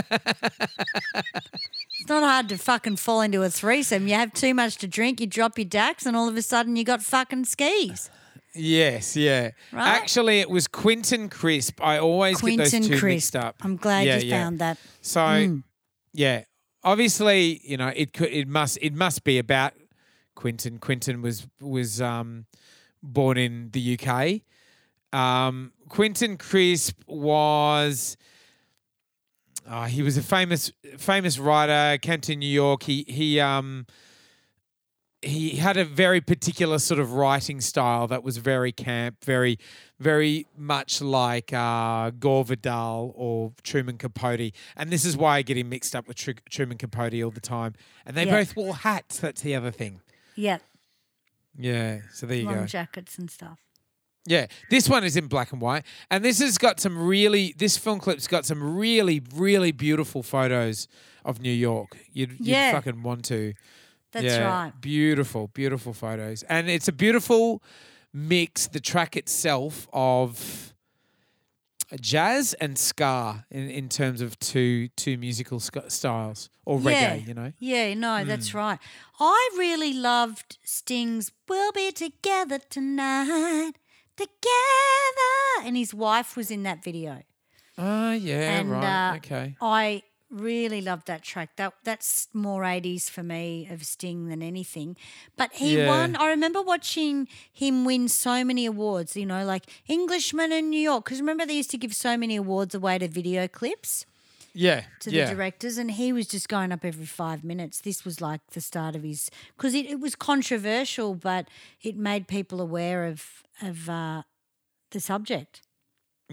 not hard to fucking fall into a threesome. You have too much to drink, you drop your dacks, and all of a sudden you got fucking skis. Yes, yeah. Right? Actually, it was Quentin Crisp. I always get those two Crisp. mixed up. I'm glad you found that. So, mm. Yeah, obviously, you know, it could, it must, it must be about Quentin. Quentin was was um, born in the UK. Um, Quentin Crisp was. Uh, he was a famous famous writer. Came to New York. He he um he had a very particular sort of writing style that was very camp, very very much like uh, Gore Vidal or Truman Capote, and this is why I get him mixed up with Tru- Truman Capote all the time. And they Yeah. both wore hats. That's the other thing. Yeah, Yeah. So there you long go. jackets and stuff. Yeah, this one is in black and white, and this has got some really. This film clip's got some really, really beautiful photos of New York. You'd, you'd fucking want to. That's yeah, right. Beautiful, beautiful photos, and it's a beautiful mix. The track itself of jazz and ska in, in terms of two two musical styles or reggae. You know. Yeah, no, Hmm. that's right. I really loved Sting's We'll Be Together Tonight. Together. And his wife was in that video. Oh yeah, and right. uh, okay. I really loved that track. That that's more 80s for me of Sting than anything. But he Yeah. won. I remember watching him win so many awards, you know, like Englishman in New York. Because remember, they used to give so many awards away to video clips Yeah. to yeah. the directors, and he was just going up every five minutes. This was like the start of his because it, it was controversial, but it made people aware of of uh, the subject.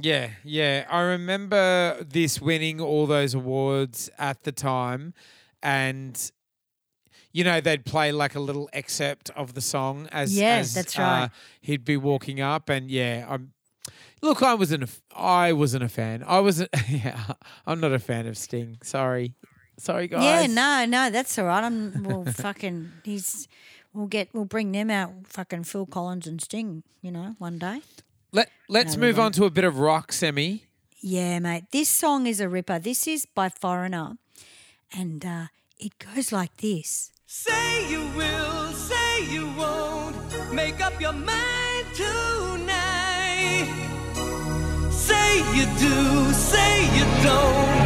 Yeah, yeah. I remember this winning all those awards at the time and you know, they'd play like a little excerpt of the song as Yeah, as, that's uh, right. he'd be walking up and yeah, I'm Look, I wasn't a I wasn't a fan. I wasn't yeah, I'm not a fan of Sting. Sorry. Sorry guys. Yeah, no, no, that's all right. I'm well, fucking. He's. We'll get. We'll bring them out. Fucking Phil Collins and Sting. You know, one day. Let let's No, we move on to a bit of rock, Sammy. Yeah, mate. This song is a ripper. This is by Foreigner, and uh, it goes like this. Say you will, say you won't. Make up your mind tonight. Say you do, say you don't.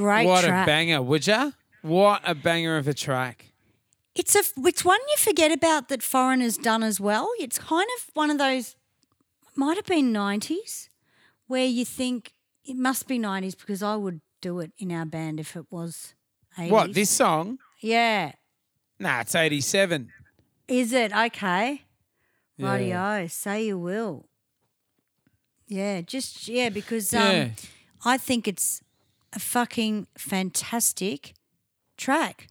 Great what track. a banger, would ya? What a banger of a track. It's a. It's one you forget about that Foreigner's done as well. It's kind of one of those. Might have been nineties, where you think it must be nineties because I would do it in our band if it was. 80s. What, this song? Yeah. Nah, it's 87. Is it okay? Yeah. Radio, say you will. Yeah, just yeah, because um, Yeah. I think it's a fucking fantastic track.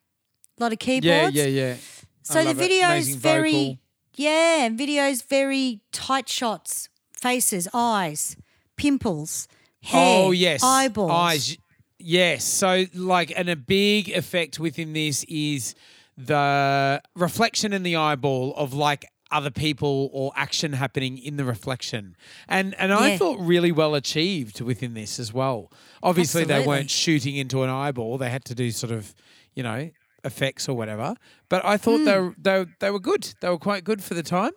A lot of keyboards. Yeah, yeah, yeah. So the video is very vocal. yeah, video's very tight shots, faces, eyes, pimples, hair, Oh yes, eyeballs. Eyes. Yes. So like, and a big effect within this is the reflection in the eyeball of like other people or action happening in the reflection, and and I thought really well achieved within this as well. Obviously, they weren't shooting into an eyeball; they had to do sort of, you know, effects or whatever. But I thought they Hmm. were they, they were good. They were quite good for the time.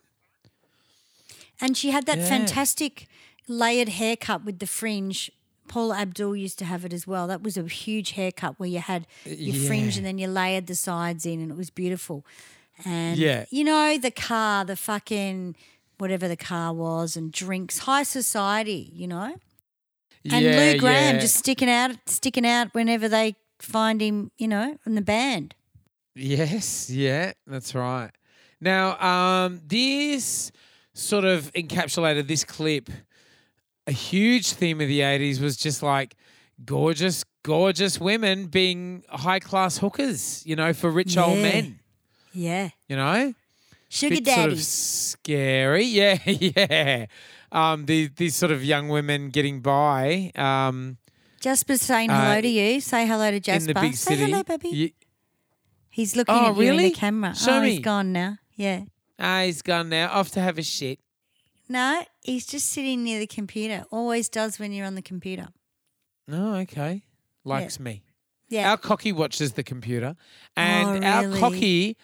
And she had that Yeah. fantastic layered haircut with the fringe. Paula Abdul used to have it as well. That was a huge haircut where you had your fringe and then you layered the sides in, and it was beautiful. And Yeah. you know the car, the fucking whatever the car was, and drinks, high society. You know, and yeah, Lou Gramm yeah. just sticking out, sticking out whenever they find him. You know, in the band. Yes, yeah, that's right. Now, um, this sort of encapsulated this clip. A huge theme of the 80s was just like gorgeous, gorgeous women being high class hookers, you know, for rich old men, Yeah, you know? sugar Bit sort of scary. Yeah, yeah. Um, these, these sort of young women getting by um, Jasper's saying Uh, hello to you. Say hello to Jasper. in the big city. Say hello, baby. Ye- He's looking Oh, at you in the camera. Show oh, me. he's gone now. Yeah. ah, he's gone now, off to have a shit. No, he's just sitting near the computer. Always does when you're on the computer. Oh, okay. Likes me. Yeah. Our cocky watches the computer, and Oh, our cocky,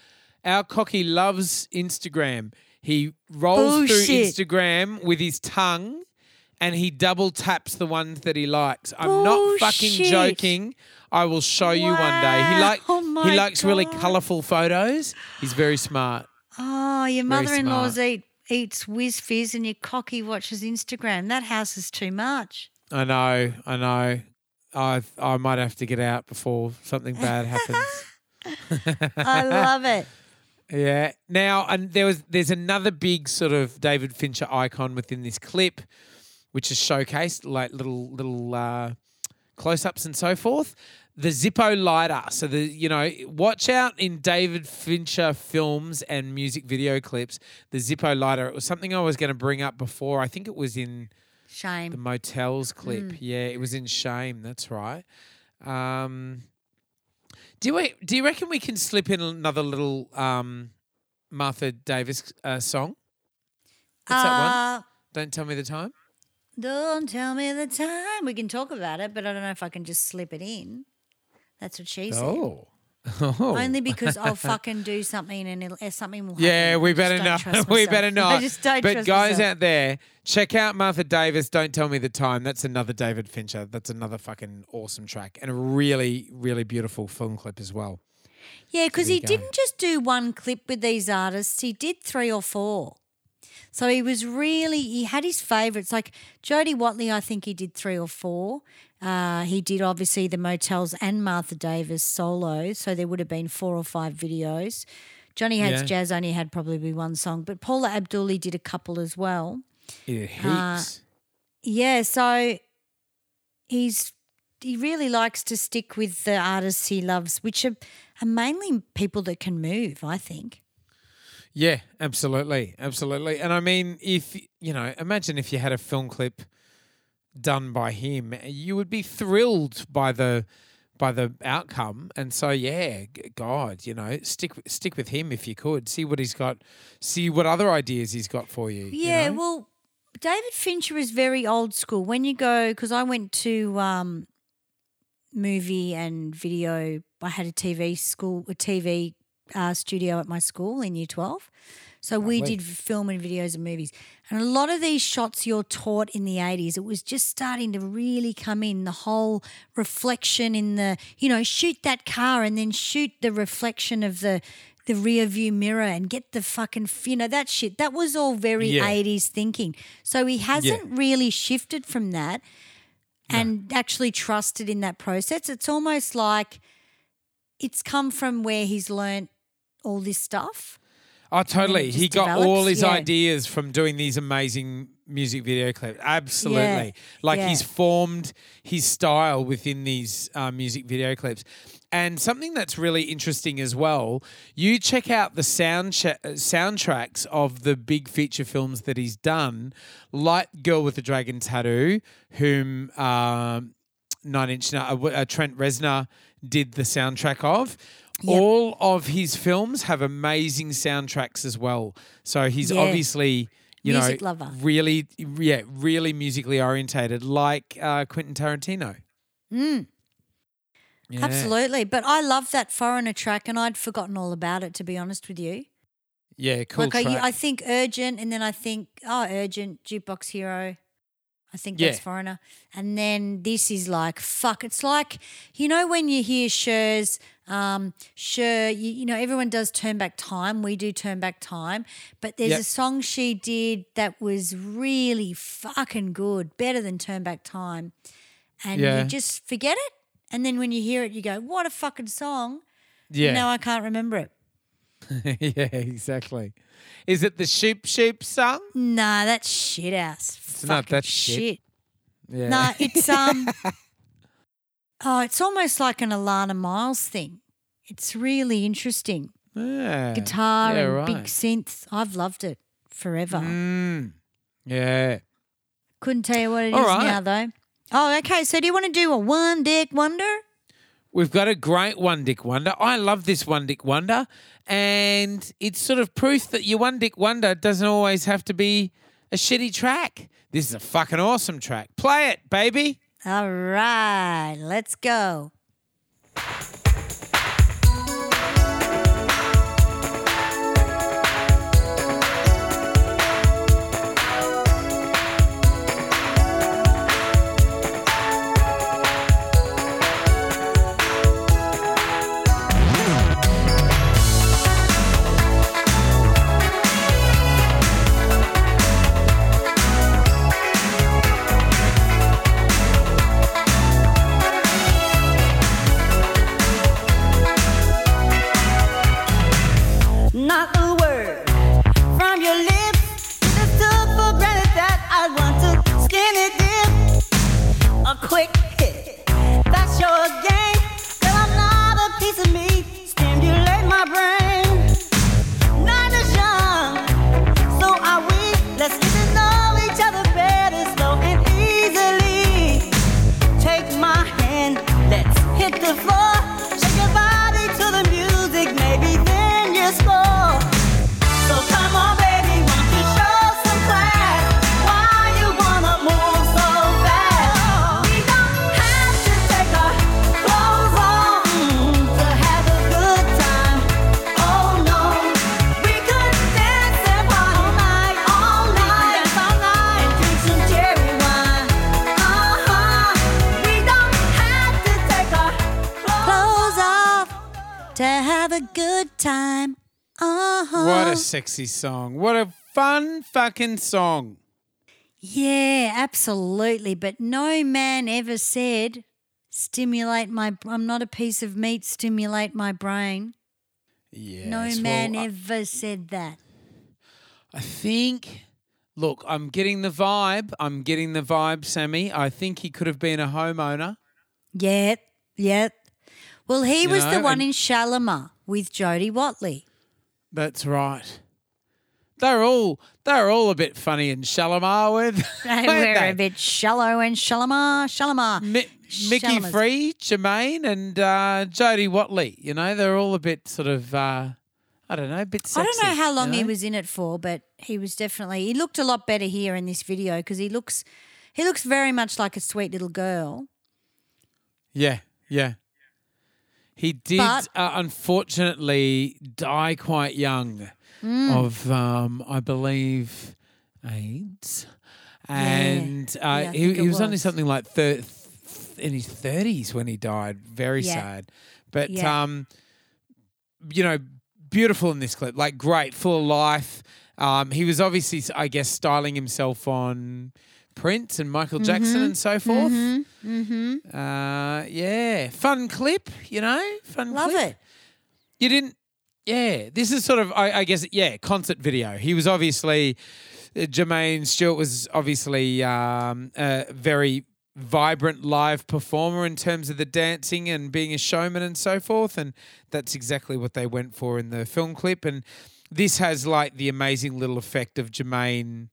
our cocky loves Instagram. He rolls Bullshit. through Instagram with his tongue, and he double taps the ones that he likes. I'm not fucking Bullshit. joking. I will show you one day. He like oh my he likes really God. colourful photos. He's very smart. Oh, your mother-in-law's smart. eat eats whiz fizz and your cocky watches Instagram. That house is too much. I know, I know. I I might have to get out before something bad happens. I love it. Yeah. Now, and there was there's another big sort of David Fincher icon within this clip, which is showcased like little little uh, close-ups and so forth. The Zippo lighter. So the you know, watch out in David Fincher films and music video clips. The Zippo lighter. It was something I was going to bring up before. I think it was in Shame the motels clip. Mm. Yeah, it was in Shame. That's right. Um, do we? Do you reckon we can slip in another little um, Martha Davis uh, song? What's that one? Uh, Don't tell me the time. Don't tell me the time. We can talk about it, but I don't know if I can just slip it in. That's what she said. Oh. Oh. Only because I'll fucking do something and it'll, uh, something will happen. Yeah, we better don't we better not. I just don't but guys myself. out there, check out Martha Davis. Don't tell me the time. That's another David Fincher. That's another fucking awesome track and a really, really beautiful film clip as well. Yeah, because he go. didn't just do one clip with these artists, he did three or four. So he was really, he had his favourites. Like Jody Watley, I think he did three or four. Uh, he did obviously the Motels and Martha Davis solo. So there would have been four or five videos. Johnny Hates Yeah. Jazz only had probably one song, but Paula Abdul did a couple as well. Yeah, heaps. Uh, Yeah, so he's he really likes to stick with the artists he loves, which are, are mainly people that can move. I think. Yeah, absolutely, absolutely. And I mean, if you know, imagine if you had a film clip done by him, you would be thrilled by the by the outcome. And so, yeah, God, you know, stick stick with him if you could. See what he's got. See what other ideas he's got for you. you Yeah, know? well, David Fincher is very old school. When you go, because I went to um, movie and video. I had a TV school, a TV uh, studio at my school in Year Twelve. So we did film and videos and movies. And a lot of these shots you're taught in the 80s, it was just starting to really come in. The whole reflection in the, you know, shoot that car and then shoot the reflection of the the rear view mirror and get the fucking, you know, that shit. That was all very Yeah. 80s thinking. So he hasn't really shifted from that and actually trusted in that process. It's almost like it's come from where he's learnt all this stuff. Oh, totally. He got all his yeah. ideas from doing these amazing music video clips. Absolutely. Like yeah. he's formed his style within these uh, music video clips. And something that's really interesting as well, you check out the sound cha- uh, soundtracks of the big feature films that he's done, like Girl with the Dragon Tattoo, whom um, Nine Inch uh, uh, Trent Reznor did the soundtrack of. Yep. All of his films have amazing soundtracks as well. So he's Yeah. obviously, you Music know, lover. really, yeah, really musically orientated, like uh, Quentin Tarantino. Mm. Yeah. Absolutely. But I love that foreigner track and I'd forgotten all about it, to be honest with you. Yeah, cool like I. I think Urgent and then I think, oh, Urgent, Jukebox Hero. I think that's foreigner. And then this is like, fuck. It's like, you know, when you hear Cher's, um, sure, you, you know, everyone does Turn Back Time. We do Turn Back Time. But there's Yep. a song she did that was really fucking good, better than Turn Back Time. And Yeah. you just forget it. And then when you hear it, you go, what a fucking song. yeah, Now I can't remember it. yeah, exactly. Is it the sheep sheep song? Nah, that's shit ass. It's not that shit. No, Yeah. it's um. oh, it's almost like an Alannah Myles thing. It's really interesting. Yeah. Guitar yeah, and right. big synths. I've loved it forever. Mm. Yeah. Couldn't tell you what it is All right. now though. Oh, okay. So do you want to do a one dick wonder? We've got a great one dick wonder. I love this one dick wonder. And it's sort of proof that your one dick wonder doesn't always have to be a shitty track. This is a fucking awesome track. Play it, baby. All right, let's go. Yeah. Time. Uh huh. What a sexy song. What a fun fucking song. Yeah, absolutely. But no man ever said, stimulate my, I'm not a piece of meat, stimulate my brain. Yeah. No man ever said that. I think. Look, I'm getting the vibe. I'm getting the vibe, Sammy. I think he could have been a homeowner. Yet, yet. Well, he You was the one in Shalamar with Jody Watley. That's right. They're all they're all a bit funny in Shalamar with. They were a bit shallow and Shalamar, Shalamar. Mi- Mickey Shalamar's- Free, Jermaine, and uh, Jody Watley. You know, they're all a bit sort of. Uh, I don't know, a bit. Sexy, I don't know how long you he was in it for, but he was definitely. He looked a lot better here in this video because he looks, he looks very much like a sweet little girl. Yeah, yeah. He did, uh, unfortunately, die quite young Mm. of, um, I believe, AIDS. And uh, Yeah, he, he it was, only something like thir- in his 30s when he died. Very Yeah. sad. But, Yeah. um, you know, beautiful in this clip. Like, great, full of life. Um, he was obviously, I guess, styling himself on Prince and Michael Jackson Mm-hmm. and so forth. Uh, yeah, fun clip, you know, fun. Love clip. it. You didn't. Yeah, this is sort of, I, I guess, yeah, concert video. He was obviously, uh, Jermaine Stewart was obviously um, a very vibrant live performer in terms of the dancing and being a showman and so forth, and that's exactly what they went for in the film clip. And this has like the amazing little effect of Jermaine.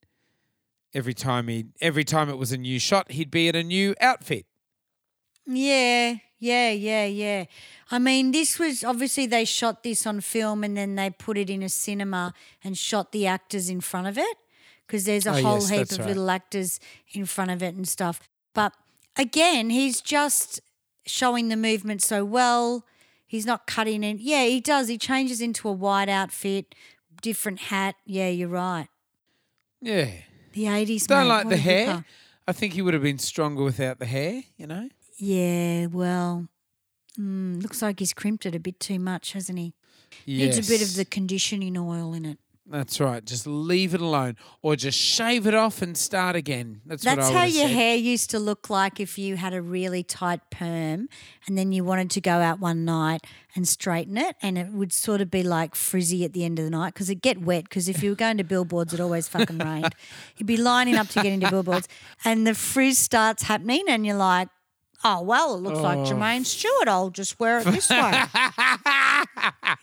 Every time he, every time it was a new shot, he'd be in a new outfit. Yeah, yeah, yeah, yeah. I mean, this was obviously they shot this on film and then they put it in a cinema and shot the actors in front of it because there's a Oh, whole yes, heap of right. little actors in front of it and stuff. But again, he's just showing the movement so well. He's not cutting it. Yeah, he does. He changes into a white outfit, different hat. Yeah, you're right. Yeah. The 80s. Don't like the hair. ripper. I think he would have been stronger without the hair, you know? Yeah, well, mm, looks like he's crimped it a bit too much, hasn't he? Needs a bit of the conditioning oil in it. That's right. Just leave it alone or just shave it off and start again. That's, what That's how your said. hair used to look like if you had a really tight perm and then you wanted to go out one night and straighten it and it would sort of be like frizzy at the end of the night because it'd get wet because if you were going to billboards it always fucking rained. You'd be lining up to get into billboards and the frizz starts happening and you're like, oh, well, it looks like Jermaine Stewart. I'll just wear it this way. you know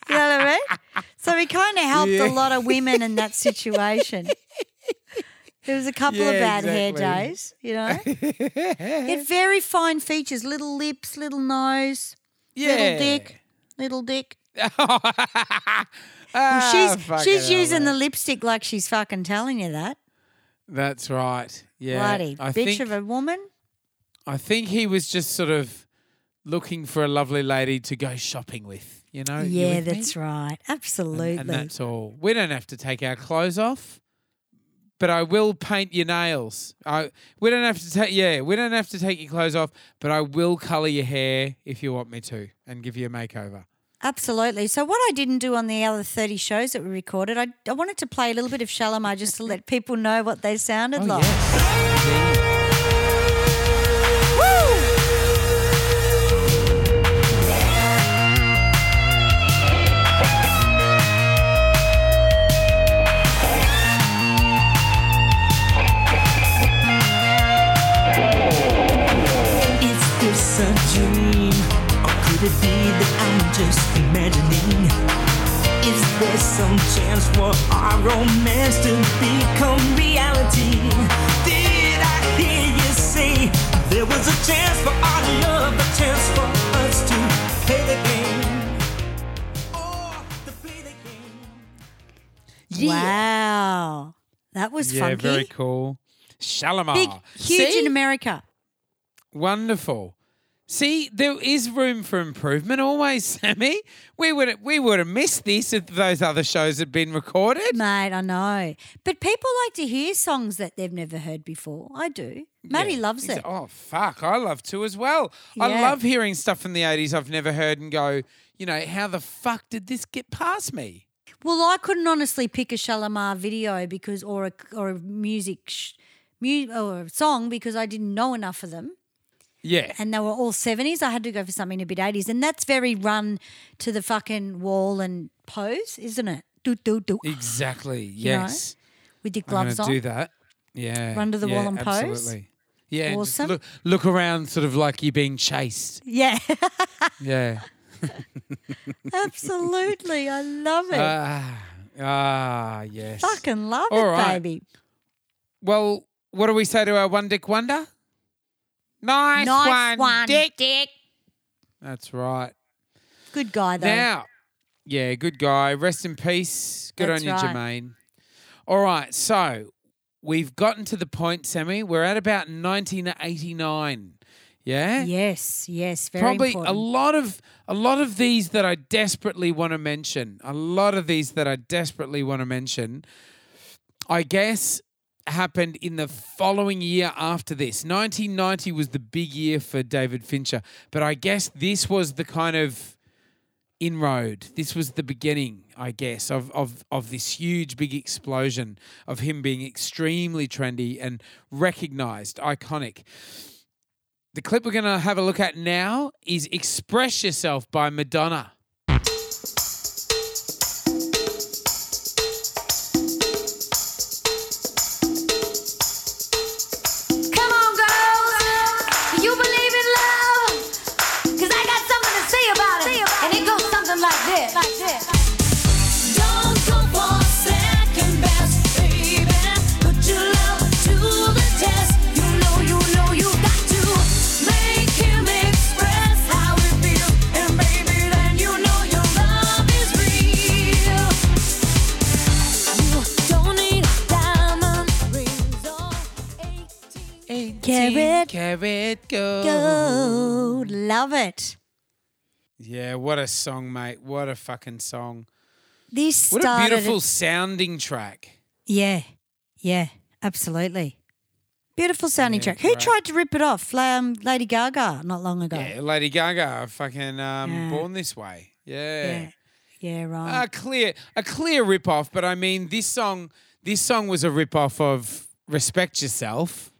what I mean? So he kind of helped Yeah. a lot of women in that situation. There was a couple of Yeah, bad hair days, you know. he had very fine features, little lips, little nose, yeah. little dick, little dick. Ah, she's fucking she's using the lipstick like she's fucking telling you that. That's right. Yeah. Bloody I bitch think, of a woman. I think he was just sort of looking for a lovely lady to go shopping with, you know? You Yeah, me? that's right. And- Absolutely. And, that's all. We don't have to take our clothes off, but I will paint your nails. I we don't have to take yeah, we don't have to take your clothes off, but I will color your hair if you want me to and give you a makeover. Absolutely. So what I didn't do on the other 30 shows that we recorded, I, I wanted to play a little bit of Shalamar just to let people know what they sounded Oh, like. yes. It be that I'm just imagining? Is there some chance for our romance to become reality? Did I hear you say there was a chance for our love, a chance for us to play the game? Or play the game? Wow. That was Yeah, funky. very cool. Shalamar. Big, huge See? in America. Wonderful. See, there is room for improvement always, Sammy. We would we would have missed this if those other shows had been recorded. Mate, I know. But people like to hear songs that they've never heard before. I do. Maddie Yeah, loves exa- it. Oh fuck, I love to as well. I love hearing stuff from the eighties I've never heard and go, you know, how the fuck did this get past me? Well, I couldn't honestly pick a Shalamar video because, or a, or a music, sh- mu- or a song because I didn't know enough of them. Yeah. and they were all 70s. I had to go for something a bit 80s. And that's very run to the fucking wall and pose, isn't it? Do, do, do. Exactly. know? Yes. With your I'm gloves on. do that. Yeah. Run to the yeah, wall and pose? Absolutely. Yeah. Awesome. Look, look around, sort of like you're being chased. Yeah, Yeah. absolutely. I love it. Ah. Ah. Yes. Fucking love all it, right. baby. Well, what do we say to our one dick wonder? Nice, Nice one, one, dick. dick. That's right. Good guy, though. Now, yeah, good guy. Rest in peace. Good That's on you, right. Jermaine. All right, so we've gotten to the point, Sammy. We're at about 1989. Yeah. yes, yes, very Probably important. a lot of a lot of these that I desperately want to mention. A lot of these that I desperately want to mention. I guess happened in the following year after this. 1990 was the big year for David Fincher, but I guess this was the kind of inroad. This was the beginning, I guess, of of of this huge big explosion of him being extremely trendy and recognized, iconic. The clip we're going to have a look at now is Express Yourself by Madonna. Carrot, Carrot go. go. Love it. Yeah, what a song, mate. What a fucking song. This What a beautiful sounding track. Yeah, yeah, absolutely. Beautiful sounding Yeah, track. Who great. tried to rip it off? Um, Lady Gaga, not long ago. Yeah, Lady Gaga, fucking um, Yeah. born this way. Yeah. yeah, yeah, right. A clear, a clear rip off, but I mean, this song, this song was a rip off of "Respect Yourself."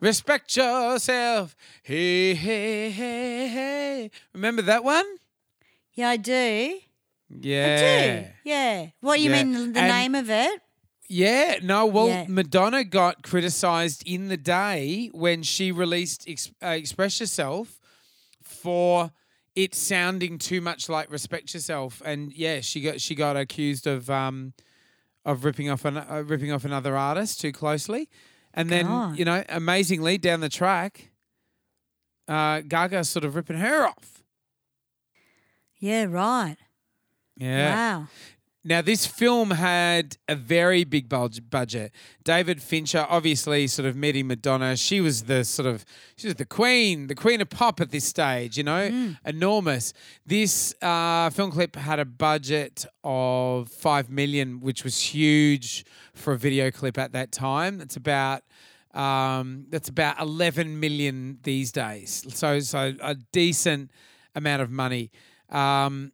Respect yourself. Hey, hey, hey, hey. Remember that one? yeah, I do. Yeah. I do. Yeah. What you Yeah. mean? The And- name of it? Yeah, no, well, Yeah. Madonna got criticized in the day when she released Ex- uh, Express Yourself for it sounding too much like Respect Yourself, and yeah, she got she got accused of um of ripping off an, uh, ripping off another artist too closely, and then God. you know, amazingly down the track, uh, Gaga sort of ripping her off. Yeah, right. Yeah. Wow. Now, this film had a very big budget. David Fincher, obviously, sort of meeting Madonna. She was the sort of, she was the queen, the queen of pop at this stage, you know, enormous. This uh, film clip had a budget of five million, which was huge for a video clip at that time. That's about, um, that's about 11 million these days. So, so a decent amount of money. Um,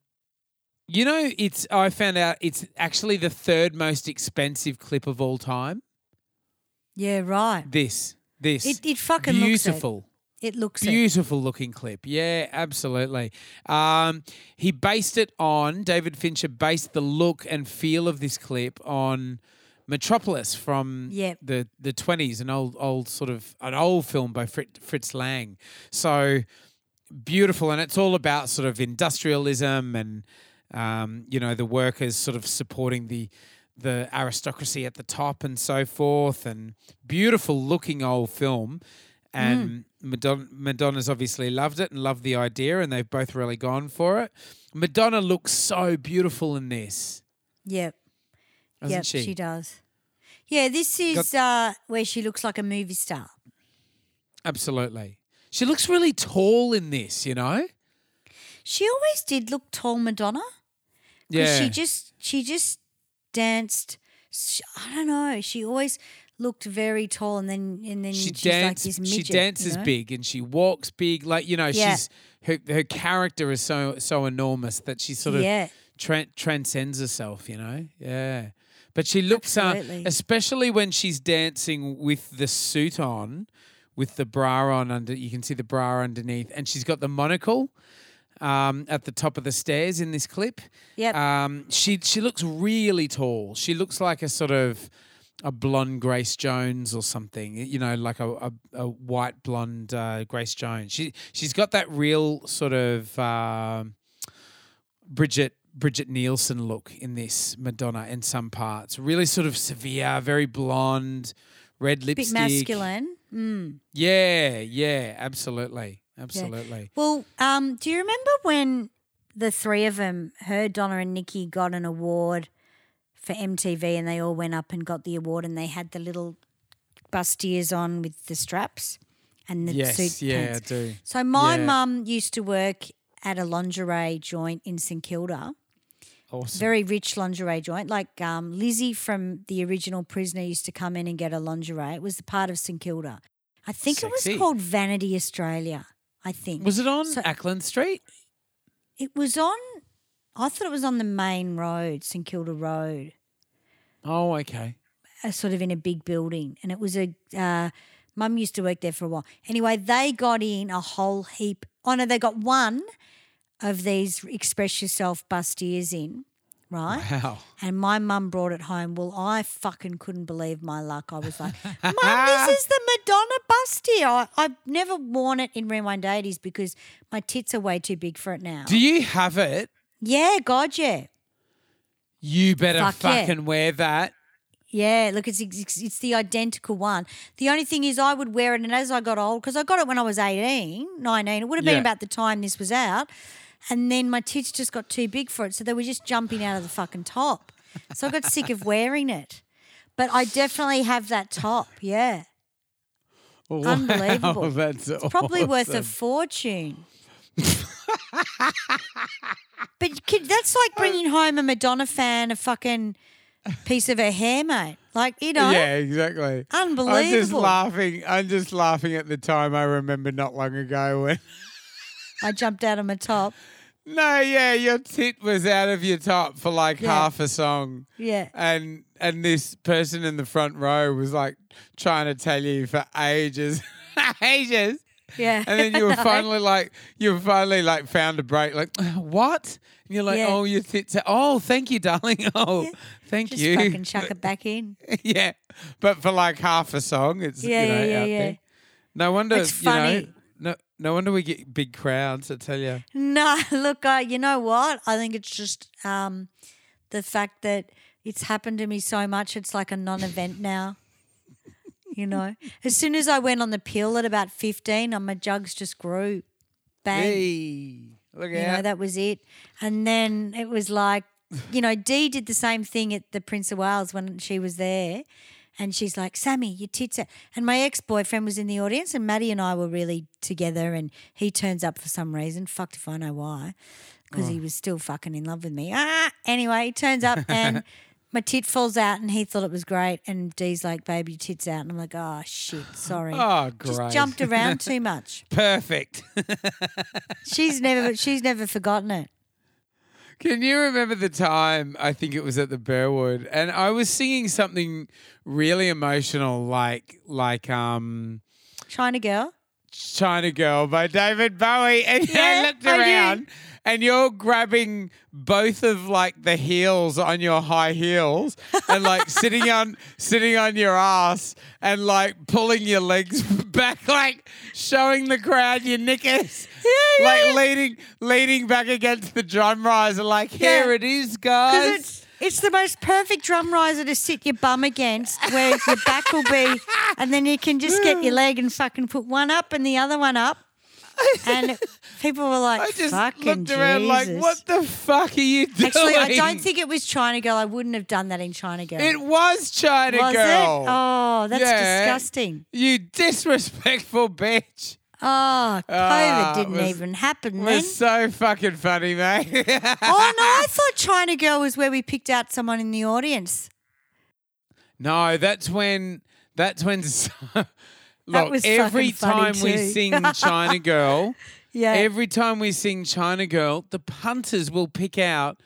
you know, it's I found out it's actually the third most expensive clip of all time. Yeah, right. This, this, It, it fucking looks beautiful, it. It looks it. beautiful looking clip. Yeah, absolutely. Um, he based it on David Fincher based the look and feel of this clip on Metropolis from Yep. the the twenties, an old old sort of an old film by Fritz, Fritz Lang. So beautiful, and it's all about sort of industrialism and um, you know the workers sort of supporting the the aristocracy at the top and so forth, and beautiful looking old film. And Madonna, Madonna's obviously loved it and loved the idea, and they've both really gone for it. Madonna looks so beautiful in this, Yep. doesn't yep, she? she? does. Yeah, this is uh, where she looks like a movie star. Absolutely. She looks really tall in this, you know? She always did look tall, Madonna. Yeah. She just she just danced. sh- I don't know. She always looked very tall, and then and then she she's dances. like this she midget. dances you know? big and she walks big. Like you know, Yeah. she's her her character is so so enormous that she sort of Yeah. tran transcends herself. You know, yeah. But she looks, uh, especially when she's dancing with the suit on, with the bra on under. You can see the bra underneath, and she's got the monocle um, at the top of the stairs in this clip. Yep. Um, she she looks really tall. She looks like a sort of a blonde Grace Jones or something. You know, like a a, a white blonde uh, Grace Jones. She she's got that real sort of um Bridget Brigitte Nielsen look in this Madonna in some parts. Really sort of severe, very blonde, red bit lipstick. masculine. Mm. Yeah, yeah, absolutely, absolutely. Well, um, do you remember when the three of them, her, Donna, and Nikki, got an award for MTV, and they all went up and got the award, and they had the little bustiers on with the straps and the Yes, suit yeah, I do. So my Yeah. mum used to work at a lingerie joint in St Kilda. Awesome. Very rich lingerie joint. Like um, Lizzie from the original Prisoner used to come in and get a lingerie. It was the part of St Kilda. I think it was called Vanity Australia. I think Was it on So- Acland Street? It was on. I thought it was on the main road, St Kilda Road, Oh, okay. uh, sort of in a big building, and it was a. Uh, Mum used to work there for a while. Anyway, they got in a whole heap. Oh no, they got one of these express yourself bustiers in, right? Wow. And my mum brought it home. Well, I fucking couldn't believe my luck. I was like, Mum, this is the Madonna bustier. I, I've never worn it in Rewind 80s because my tits are way too big for it now. Do you have it? yeah, God, yeah. You better Fuck yeah. fucking wear that. Yeah, look, it's, it's it's the identical one. The only thing is, I would wear it, and as I got old, because I got it when I was 18, 19, it would have been Yeah. about the time this was out. And then my tits just got too big for it, so they were just jumping out of the fucking top. So I got sick of wearing it. But I definitely have that top, yeah. Unbelievable. That's It's probably worth a fortune. but kid, that's like bringing home a Madonna fan a fucking piece of her hair, mate. Like, you know, Yeah, exactly. Unbelievable. I'm just laughing. I'm just laughing at the time I remember not long ago when. I jumped out of my top. No, yeah, your tit was out of your top for like Yeah. half a song. Yeah. And and this person in the front row was like trying to tell you for ages, ages. Yeah. And then you were finally like, you were finally like found a break, like, what? And you're like, Yeah. oh, your tits. Are, oh, thank you, darling. Oh, Yeah. thank Just you. fucking chuck it back in. yeah, but for like half a song, it's Yeah, you know yeah, yeah, yeah. there. No wonder It's you know. No, wonder we get big crowds. I tell you. No, look, uh, you know what? I think it's just um, the fact that it's happened to me so much, it's like a non event now. You know, as soon as I went on the pill at about 15, uh, my jugs just grew. Bang. Hey, look You know, that was it. And then it was like, you know, Dee did the same thing at the Prince of Wales when she was there. And she's like, Sammy, your tits are. And my ex boyfriend was in the audience, and Maddie and I were really together. And he turns up for some reason. Fucked if I know why, because Oh. he was still fucking in love with me. Ah, anyway, he turns up and my tit falls out, and he thought it was great. And Dee's like, baby, your tits out. And I'm like, oh, shit, sorry. Oh, Just great. jumped around too much. Perfect. She's never, she's never forgotten it. Can you remember the time? I think it was at the Burwood, and I was singing something really emotional, like like um. China girl. China Girl by David Bowie. And Yeah, I looked around and you're grabbing both of like the heels on your high heels and like sitting on sitting on your ass and like pulling your legs back, like showing the crowd your knickers. Like leaning leaning back against the drum riser, like here it is, guys. it's it's the most perfect drum riser to sit your bum against, where your back will be, and then you can just get your leg and fucking put one up and the other one up. And people were like, I just "Fucking looked around like, what the fuck are you doing? Actually, I don't think it was China Girl. I wouldn't have done that in China Girl. it was China was Girl. it? Oh, that's Yeah. disgusting. You disrespectful bitch. Oh, COVID Ah, didn't was- even happen then. was so fucking funny, mate. oh no, I thought China Girl was where we picked out someone in the audience. no, that's when. That's when. Look, was every funny time we too. sing China Girl, Yeah. every time we sing China Girl, the punters will pick out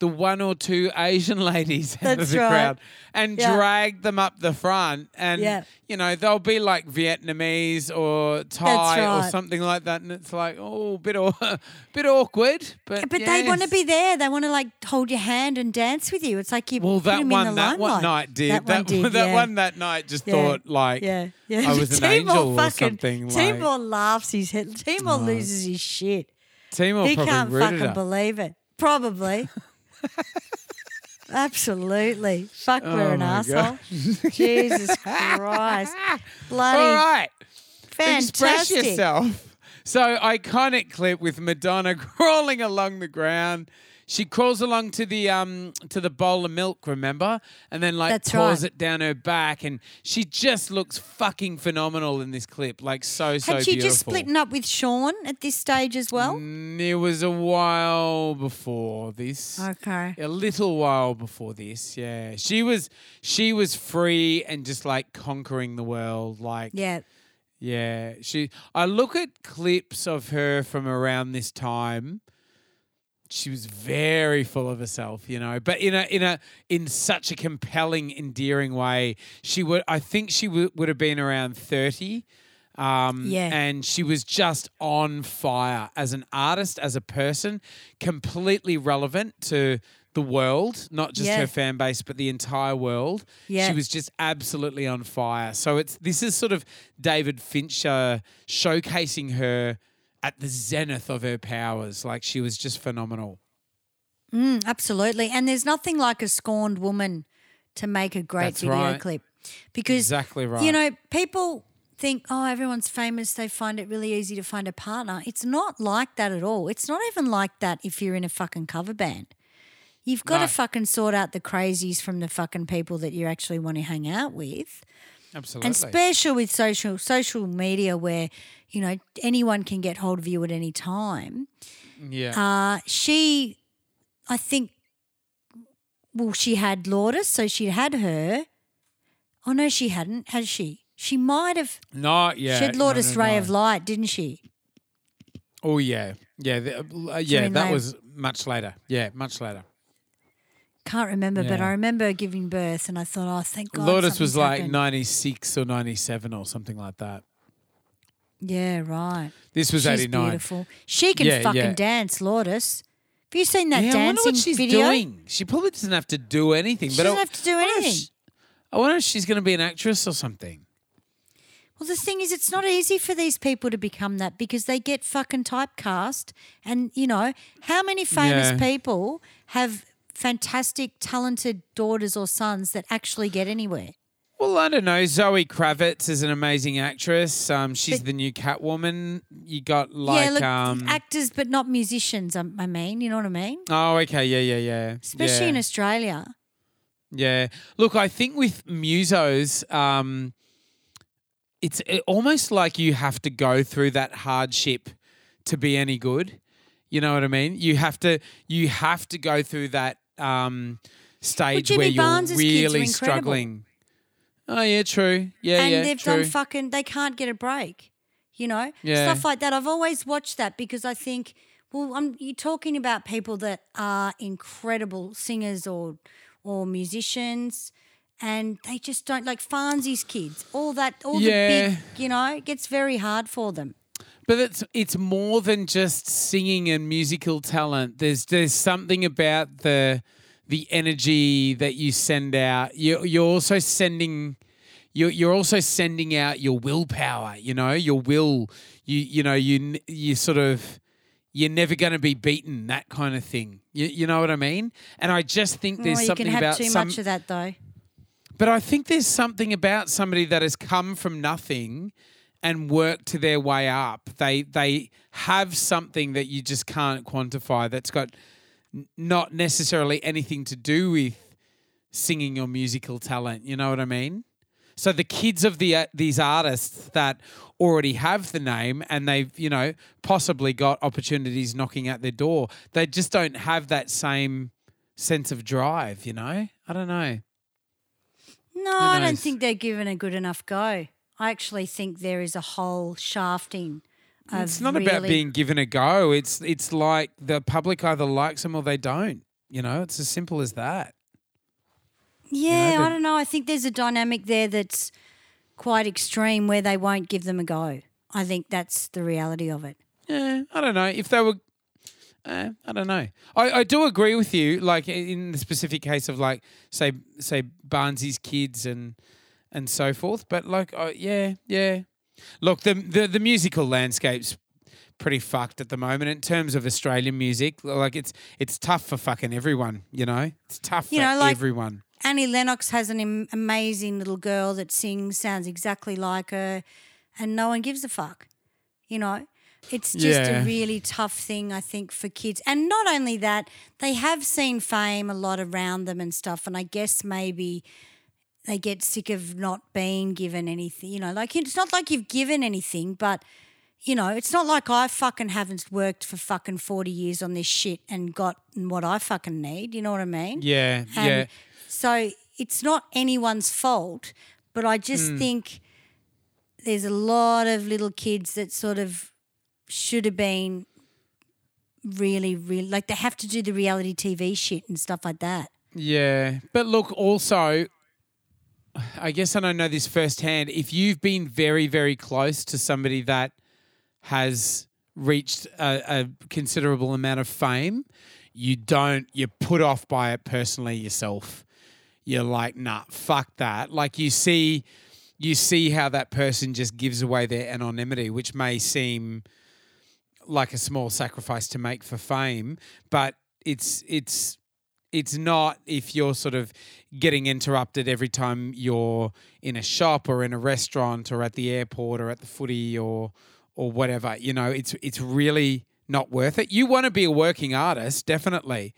the one or two Asian ladies out of the right. crowd and Yeah. drag them up the front. And, Yeah. you know, they'll be like Vietnamese or Thai or something like that. And it's like, oh, bit, bit awkward. But, but they want to be there. They want to like hold your hand and dance with you. It's like you Well, that one, that one night did. That That, one did, that yeah. one that night just thought like yeah, yeah. I was an angel or fucking, something. Like, Timor laughs his head. Timor loses his shit. Timor he probably can't fucking believe it. Probably. Absolutely. Fuck, oh we're Oh an my asshole. God. Jesus Christ. Bloody All right. fantastic. Express yourself. So iconic clip with Madonna crawling along the ground. She crawls along to the um to the bowl of milk, remember? And then like That's pours right. it down her back and she just looks fucking phenomenal in this clip. Like so so Had she beautiful. just splitting up with Sean at this stage as well? Mm, It was a while before this. Okay. A little while before this, yeah. She was she was free and just like conquering the world. Like Yeah. yeah, she. I look at clips of her from around this time. She was very full of herself, you know, but in a in a in such a compelling, endearing way. She would, I think, she would would have been around thirty. Um, Yeah. and she was just on fire as an artist, as a person, completely relevant to the world, not just Yeah. her fan base, but the entire world. Yeah. She was just absolutely on fire. So it's this is sort of David Fincher showcasing her at the zenith of her powers. Like she was just phenomenal. Mm, absolutely. And there's nothing like a scorned woman to make a great That's video right. clip. Because Exactly right. You know, people think, oh, everyone's famous. They find it really easy to find a partner. It's not like that at all. It's not even like that if you're in a fucking cover band. You've got No. to fucking sort out the crazies from the fucking people that you actually want to hang out with. Absolutely. And especially with social social media where, you know, anyone can get hold of you at any time. yeah. Uh, she, I think, well, she had Lourdes, so she had her. Oh, no, she hadn't, has she? She might have. Not yet. she had No, Lourdes no, Ray no. of Light, didn't she? Oh yeah, yeah, the- uh, yeah. That was much later. Yeah, much later. Can't remember, but I remember giving birth and I thought, oh, thank God. Lourdes was like happened. ninety six or ninety seven or something like that. Yeah, right. This was She's eighty nine. beautiful. She can Yeah, fucking yeah. dance, Lourdes. Have you seen that Yeah, I wonder dancing what she's video? doing. She probably doesn't have to do anything. She but doesn't I, have to do I anything. she- I wonder if she's going to be an actress or something. Well, the thing is, it's not easy for these people to become that because they get fucking typecast. And, you know, how many famous Yeah. people have fantastic, talented daughters or sons that actually get anywhere? Well, I don't know. Zoe Kravitz is an amazing actress. Um, she's But- the new Catwoman. You got like yeah, look, um. actors, but not musicians, um, I mean, you know what I mean? oh, okay. Yeah, yeah, yeah. Especially yeah. in Australia. Yeah. Look, I think with musos, um, it's almost like you have to go through that hardship to be any good. You know what I mean? You have to you have to go through that um, stage Jimmy where you're Barnes's kids were really struggling. Oh yeah, true. Yeah, and yeah, they've true. done fucking, they can't get a break, you know? Yeah. Stuff like that. I've always watched that because I think, well, I'm, you're talking about people that are incredible singers or, or musicians. And they just don't like Farnsey's kids, all that, all Yeah. the big, you know, it gets very hard for them. But it's it's more than just singing and musical talent. There's there's something about the the energy that you send out. You you're also sending you're you're also sending out your willpower. You know your will. You you know you you sort of you're never going to be beaten. That kind of thing. You you know what I mean? And I just think there's you something can have about too some. much of that though. But I think there's something about somebody that has come from nothing and work to their way up. They they have something that you just can't quantify. That's got not necessarily anything to do with singing or musical talent. You know what I mean? So the kids of the uh, these artists that already have the name and they've you know possibly got opportunities knocking at their door, they just don't have that same sense of drive. You know, I don't know. No, I don't think they're given a good enough go. I actually think there is a whole shafting. Of It's not about being given a go. It's it's like the public either likes them or they don't. You know, it's as simple as that. Yeah, the- I don't know. I think there's a dynamic there that's quite extreme where they won't give them a go. I think that's the reality of it. Yeah, I don't know if they were. Uh, I don't know. I, I do agree with you. Like in the specific case of like say say Barnsey's kids and and so forth. But like, yeah, yeah. Look, the the the musical landscape's pretty fucked at the moment in terms of Australian music. Like it's it's tough for fucking everyone. You know, it's tough You for know, like- everyone. Annie Lennox has an am- amazing little girl that sings, sounds exactly like her, and no one gives a fuck. You know, it's just Yeah. a really tough thing, I think, for kids. And not only that, they have seen fame a lot around them and stuff. And I guess maybe they get sick of not being given anything. You know, like it's not like you've given anything, but you know, it's not like I fucking haven't worked for fucking 40 years on this shit and gotten what I fucking need. You know what I mean? Yeah, And yeah. So it's not anyone's fault, but I just Hmm. think there's a lot of little kids that sort of should have been really, really like they have to do the reality TV shit and stuff like that. Yeah, but look, also, I guess I don't know this firsthand. If you've been very, very close to somebody that has reached a, a considerable amount of fame, you don't, you're put off by it personally yourself. You're like, nah, fuck that. Like you see, you see how that person just gives away their anonymity, which may seem like a small sacrifice to make for fame, but it's it's it's not if you're sort of getting interrupted every time you're in a shop or in a restaurant or at the airport or at the footy or or whatever. You know, it's it's really not worth it. You want to be a working artist, definitely,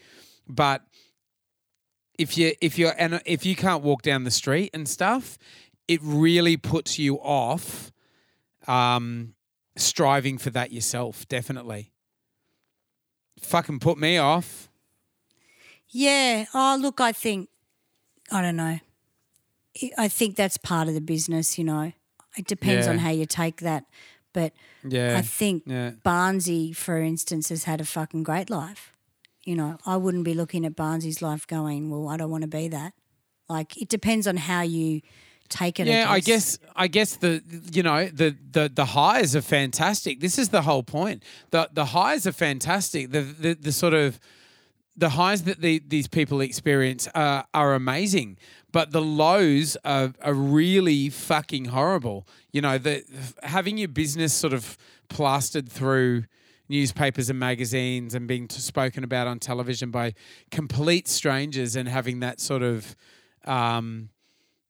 but if you if you're and if you can't walk down the street and stuff, it really puts you off um, striving for that yourself. Definitely, fucking put me off. Yeah. Oh, look, I think, I don't know. I- think that's part of the business, you know. It depends on how you take that. But Yeah, I think yeah. Barnsey, for instance, has had a fucking great life. You know, I wouldn't be looking at Barnsey's life going, well, I don't want to be that. Like, it depends on how you take it. Yeah, I guess I guess the you know the the the highs are fantastic. This is the whole point. The the highs are fantastic. The the, the sort of the highs that the, these people experience are, are amazing, but the lows are, are really fucking horrible. You know, the having your business sort of plastered through newspapers and magazines and being spoken about on television by complete strangers and having that sort of um,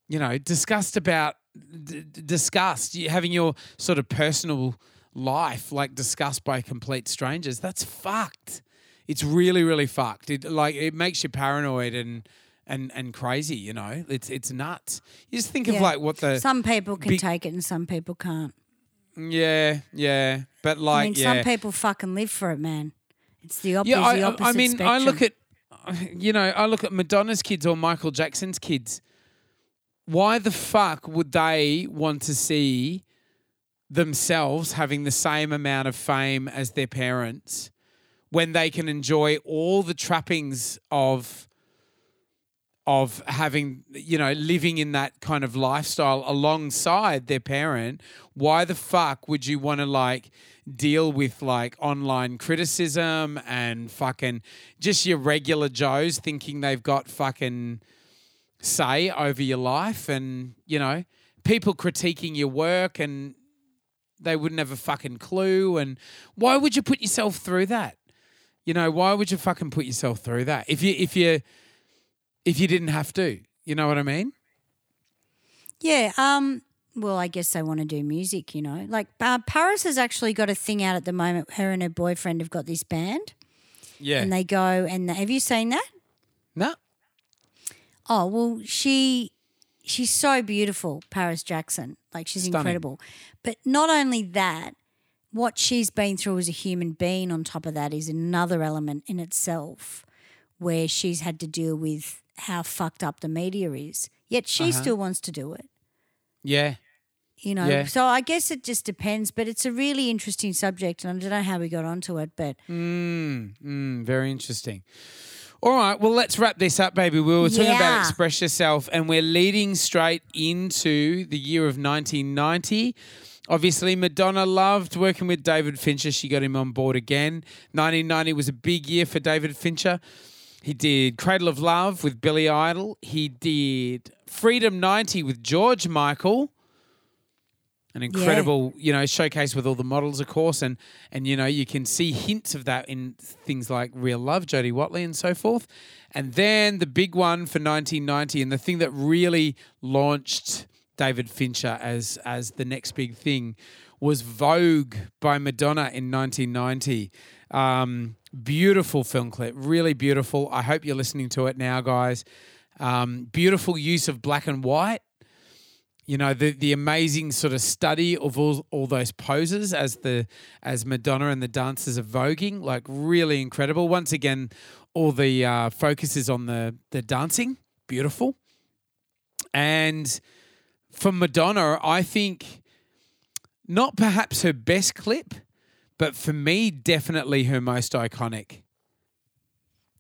you know, discussed about d- discussed having your sort of personal life like discussed by complete strangers. That's fucked. It's really, really fucked. It like it makes you paranoid and and and crazy. You know, it's it's nuts. You just think of like what the Some people can big- take it and some people can't. yeah yeah, but like I mean, yeah. some people fucking live for it, man. It's the, op- Yeah, I, the opposite I mean, I look at, you know, I look at Madonna's kids or Michael Jackson's kids. Why the fuck would they want to see themselves having the same amount of fame as their parents when they can enjoy all the trappings of of having you know living in that kind of lifestyle alongside their parent why the fuck would you want to like deal with like online criticism and fucking just your regular joes thinking they've got fucking say over your life and you know people critiquing your work and they wouldn't have a fucking clue and why would you put yourself through that you know why would you fucking put yourself through that if you if you if you didn't have to you know what i mean Yeah. Um. Well, I guess they want to do music, you know. Like uh, Paris has actually got a thing out at the moment. Her and her boyfriend have got this band, yeah and they go and have you seen that? no Oh well, she she's so beautiful, Paris Jackson. Like she's Stunning. incredible. But not only that, what she's been through as a human being on top of that is another element in itself where she's had to deal with how fucked up the media is. Yet she Uh-huh. still wants to do it. Yeah. You know, Yeah. so I guess it just depends, but it's a really interesting subject, and I don't know how we got onto it, but Mm, very interesting. All right, well, let's wrap this up, baby. We were talking about Express Yourself, and we're leading straight into the year of 1990. Obviously, Madonna loved working with David Fincher. She got him on board again. 1990 was a big year for David Fincher. He did Cradle of Love with Billy Idol. He did Freedom 90 with George Michael an incredible you know showcase with all the models of course and and you know you can see hints of that in things like real love jody watley and so forth and then the big one for 1990 and the thing that really launched david fincher as as the next big thing was vogue by madonna in 1990 um, beautiful film clip really beautiful. I hope you're listening to it now guys. Um, beautiful use of black and white. You know the the amazing sort of study of all, all those poses as the as Madonna and the dancers are voguing, like really incredible. Once again, all the uh, focus is on the the dancing, beautiful. And for Madonna, I think not perhaps her best clip, but for me, definitely her most iconic.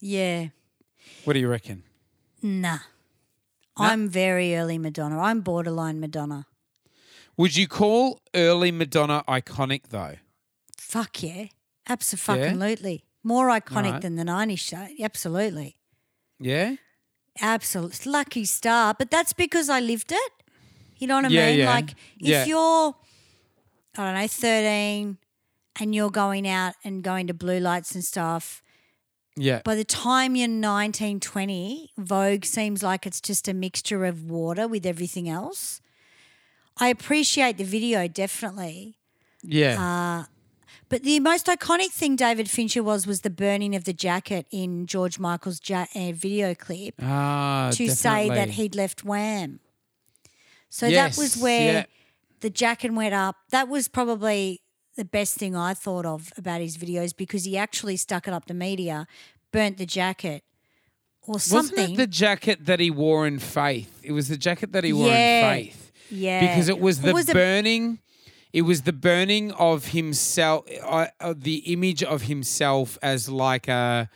yeah, What do you reckon? nah. I'm very early Madonna. I'm borderline Madonna. Would you call early Madonna iconic though? Fuck yeah. Absolutely. More iconic Alright. than the 90s show. Absolutely. Yeah. Absolutely. Lucky star. But that's because I lived it. You know what I Yeah, mean? yeah. Like, if Yeah. you're, I don't know, 13 and you're going out and going to blue lights and stuff, Yeah. by the time you're 19, 20, Vogue seems like it's just a mixture of water with everything else. I appreciate the video, definitely. Yeah. But the most iconic thing David Fincher was was the burning of the jacket in George Michael's ja- uh, video clip Ah, to say that he'd left Wham. So Yes, that was where yeah. the jacket went up. That was probably the best thing I thought of about his videos because he actually stuck it up the media, burnt the jacket or something. Wasn't it the jacket that he wore in Faith? It was the jacket that he wore Yeah. in Faith. yeah, Because it was the was burning. It was the burning of himself, uh, uh, the image of himself as like a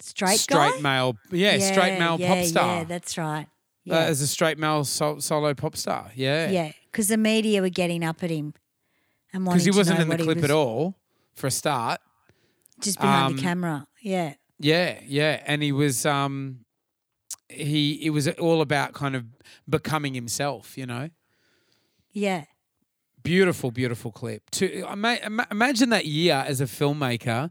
straight, straight guy? male, yeah, straight male yeah, pop star, Yeah, that's right. Uh, as a straight male sol- solo pop star, yeah, yeah, because the media were getting up at him and because he wasn't in the clip was- at all for a start. just behind Um, the camera. Yeah, Yeah, yeah, and he was um he it was all about kind of becoming himself, you know. yeah, Beautiful, beautiful clip. To ima- ima- imagine that year as a filmmaker,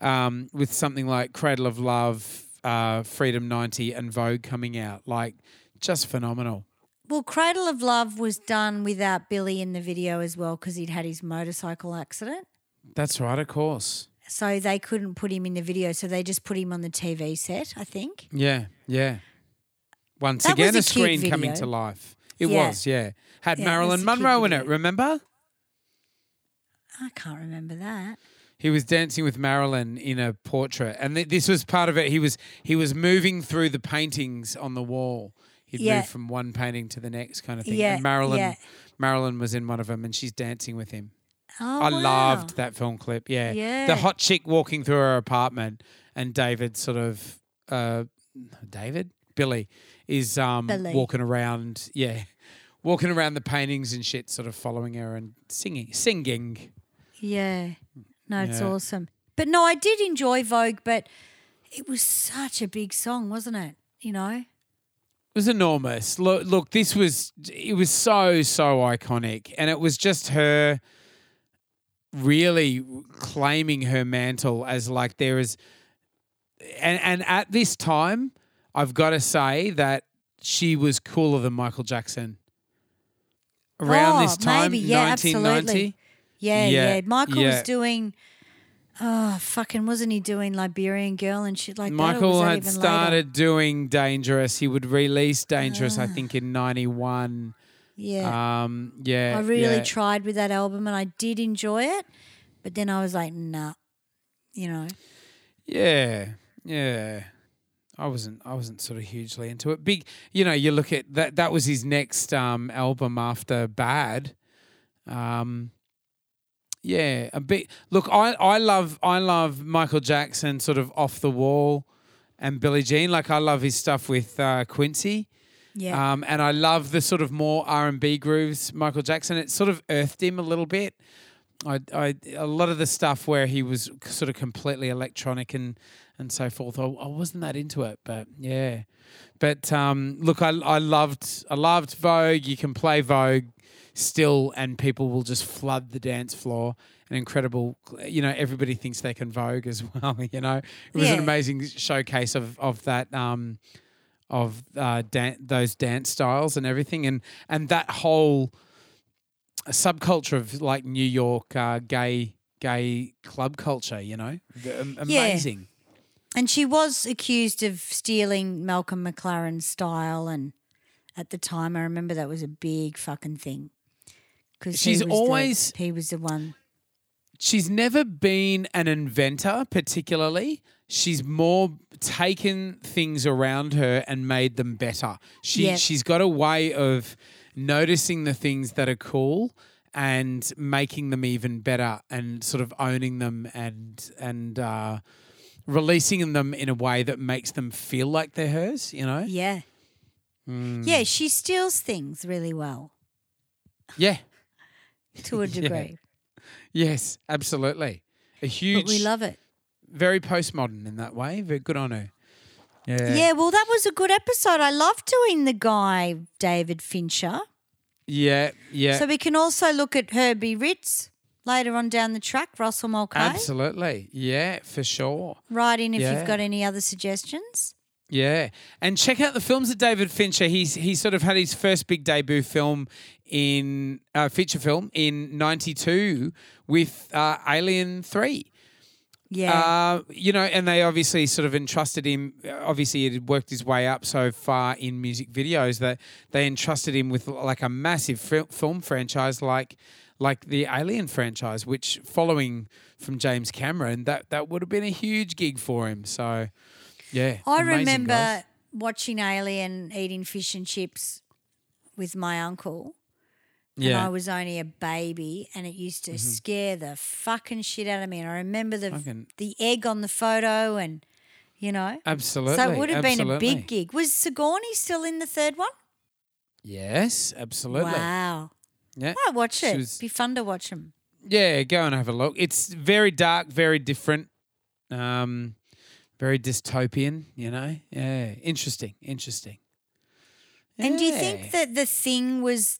um, with something like Cradle of Love, uh, Freedom ninety, and Vogue coming out, like just phenomenal. Well, Cradle of Love was done without Billy in the video as well because he'd had his motorcycle accident. That's right, of course. So they couldn't put him in the video, so they just put him on the TV set, I think. Yeah, yeah. Once That again, a a screen coming to life. It Yeah. was, yeah. Had Yeah, Marilyn that's a kid Monroe in it. Remember? I can't remember that. He was dancing with Marilyn in a portrait, and th- this was part of it. He was he was moving through the paintings on the wall. He'd Yeah. move from one painting to the next, kind of thing. Yeah, and Marilyn yeah. Marilyn was in one of them, and she's dancing with him. Oh, I wow. loved that film clip. Yeah, Yeah. the hot chick walking through her apartment, and David sort of uh, David Billy is um, Billy. walking around. Yeah. Walking around the paintings and shit, sort of following her and singing, singing. Yeah. No, it's Yeah. awesome. But no, I did enjoy Vogue, but it was such a big song, wasn't it? You know? It was enormous. Look, look, this was it was so so iconic, and it was just her really claiming her mantle as like there is, and and at this time, I've got to say that she was cooler than Michael Jackson. Around Oh, this time, maybe. Yeah, 1990. absolutely. Yeah, Yeah, yeah. Michael yeah. was doing Oh, fucking wasn't he doing Liberian Girl and shit like that? Michael that had even later? started doing Dangerous. He would release Dangerous, I Ah. think, in '91. Yeah. Um, yeah, I really yeah. tried with that album and I did enjoy it, but then I was like, nah, you know. Yeah, yeah. I wasn't. I wasn't sort of hugely into it. Big, you know. You look at that. That was his next um, album after Bad. Um, yeah, a bit. Look, I, I love I love Michael Jackson, sort of off the wall, and Billie Jean. Like I love his stuff with uh, Quincy. Yeah. Um, and I love the sort of more R and B grooves, Michael Jackson. It sort of earthed him a little bit. I, I, a lot of the stuff where he was sort of completely electronic and and so forth. I, I wasn't that into it, but yeah. But um, look, I, I loved I loved Vogue. You can play Vogue still, and people will just flood the dance floor. An incredible, you know, everybody thinks they can Vogue as well. You know, it was an amazing showcase of of that. Um, of uh, dan- those dance styles and everything, and and that whole subculture of like New York uh, gay gay club culture. You know, The- am- Yeah. amazing. And she was accused of stealing Malcolm McLaren's style, and at the time, I remember that was a big fucking thing. Because She's always- he was the one. She's never been an inventor, particularly. She's more taken things around her and made them better. She Yeah. she's got a way of noticing the things that are cool and making them even better and sort of owning them and and uh, releasing them in a way that makes them feel like they're hers. You know? Yeah. Hmm. Yeah, she steals things really well Yeah. To a Yeah. degree. Yes. Absolutely. A huge. But we love it. very postmodern in that way. Very good on her. Yeah. Yeah, well, that was a good episode. I love doing the guy, David Fincher. Yeah. Yeah. So we can also look at Herbie Ritts later on down the track, Russell Mulcahy. Absolutely. Yeah, for sure. Write in if Yeah. you've got any other suggestions. Yeah. And check out the films of David Fincher. He's he sort of had his first big debut film in uh, feature film in 92 with uh, Alien 3. Yeah. Uh, you know, and they obviously sort of entrusted him. Obviously, he had worked his way up so far in music videos that they entrusted him with like a massive fil- film franchise, like like the Alien franchise, which following from James Cameron, that that would have been a huge gig for him. So, yeah, I remember guys. watching Alien eating fish and chips with my uncle. And Yeah, Mm-hmm. I was only a baby, and it used to scare the fucking shit out of me. And I remember the Fucking- the egg on the photo, and you know, absolutely. so it would have been a big gig. Was Sigourney still in the third one? Yes, absolutely. Wow, Yeah, I watch it. was- Be fun to watch them. Yeah, go and have a look. It's very dark, very different, um, very dystopian. You know, yeah, interesting, interesting. And do you think that the thing was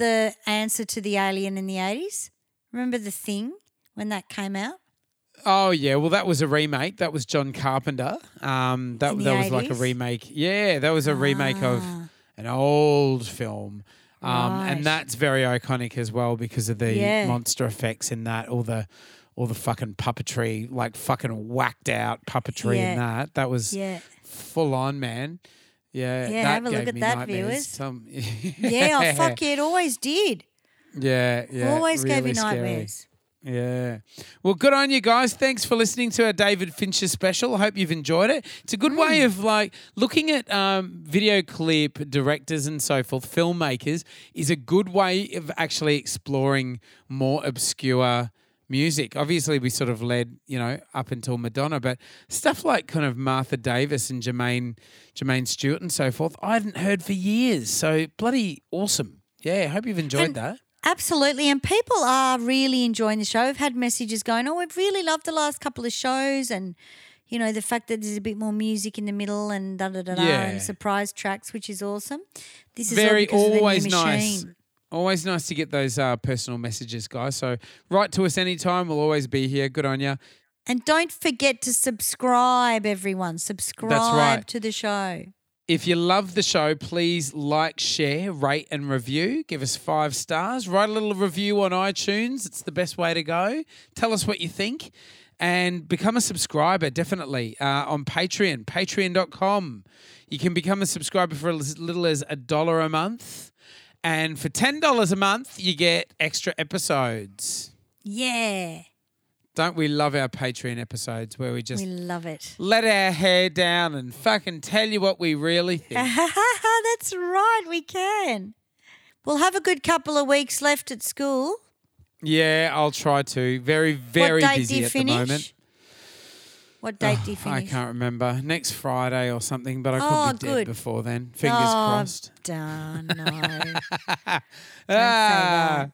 the answer to the alien in the eighties? Remember the thing when that came out? Oh yeah, well that was a remake. That was John Carpenter. Um, that that was like a remake. Yeah, that was a remake of Ah. an old film. Um, Right. and that's very iconic as well because of the Yeah. monster effects in that, all the all the fucking puppetry, like fucking whacked out puppetry in that. That was Yeah. full on, man. Yeah, Yeah, have a look at that, nightmares. viewers. Some, Yeah, oh fuck yeah, it always did. Yeah, yeah. always gave me really scary. nightmares. Yeah. Well, good on you guys. Thanks for listening to our David Fincher special. I hope you've enjoyed it. It's a good way of like looking at um, video clip directors and so forth, filmmakers, is a good way of actually exploring more obscure music. Obviously, we sort of led, you know, up until Madonna, but stuff like kind of Martha Davis and Jermaine, Jermaine Stewart and so forth, I hadn't heard for years. So bloody awesome. Yeah, I hope you've enjoyed And- that. Absolutely. And people are really enjoying the show. I've had messages going, Oh, we've really loved the last couple of shows and you know, the fact that there's a bit more music in the middle and da da da da Yeah. and surprise tracks, which is awesome. This is very all because of the new always nice. Always nice to get those uh, personal messages guys so write to us anytime we'll always be here good on you And don't forget to subscribe, everyone. Subscribe right. to the show. if you love the show please like share rate and review give us five stars write a little review on itunes it's the best way to go tell us what you think and become a subscriber, definitely, uh, on Patreon, patreon.com. You can become a subscriber for as little as a dollar a month. And for $10 a month, you get extra episodes. Yeah. Don't we love our Patreon episodes where we just We love it. let our hair down and fucking tell you what we really think? That's right, we can. We'll have a good couple of weeks left at school. yeah, I'll try to. Very, very what date busy do you at finish? the moment. What date do you think? I can't remember. Next Friday or something, but I could Oh, be dead good. before then. Fingers oh, crossed. Darn, no. ah,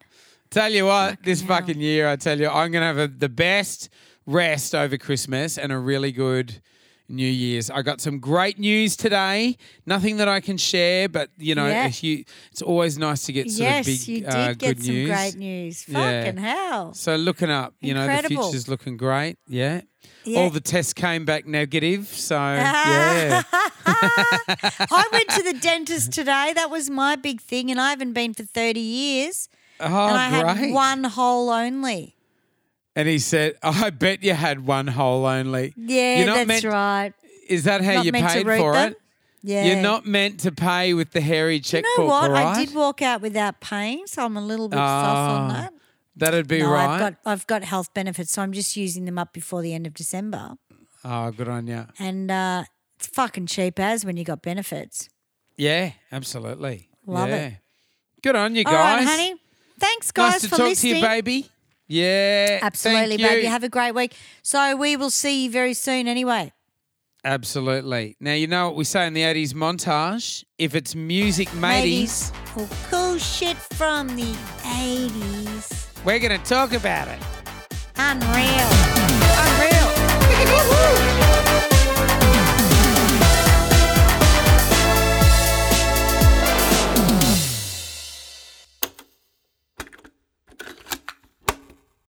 tell you what, this fucking year, I tell you, I'm going to have a, the best rest over Christmas and a really good New Year's. I got some great news today. Nothing that I can share, but you know, Yeah. hu- it's always nice to get sort yes, of big, you did uh, get some news. great news. Yeah. Fucking hell. So looking up, you know, the Incredible. future's looking great. Yeah. Yeah. All the tests came back negative. So yeah. I went to the dentist today. That was my big thing, and I haven't been for 30 years. Oh, and I great. had one hole only. And he said, I bet you had one hole only. Yeah, that's meant- right. Is that how Not you paid for them. it? Yeah. You're not meant to pay with the hairy checkbook, You know what? all right? I did walk out without paying, so I'm a little bit soft on Ah, that. That'd be no, right. I've got I've got health benefits, so I'm just using them up before the end of December. oh, good on you. And uh, it's fucking cheap as when you got benefits. Yeah, absolutely. Love yeah. it. Good on you guys. right, honey. Thanks, guys, nice to for talk listening. to you, baby. Yeah. Absolutely, thank you. baby. Have a great week. So we will see you very soon anyway. Absolutely. Now, you know what we say in the 80s montage? If it's music mateys, Or cool shit from the 80s. we're going to talk about it. Unreal. Unreal.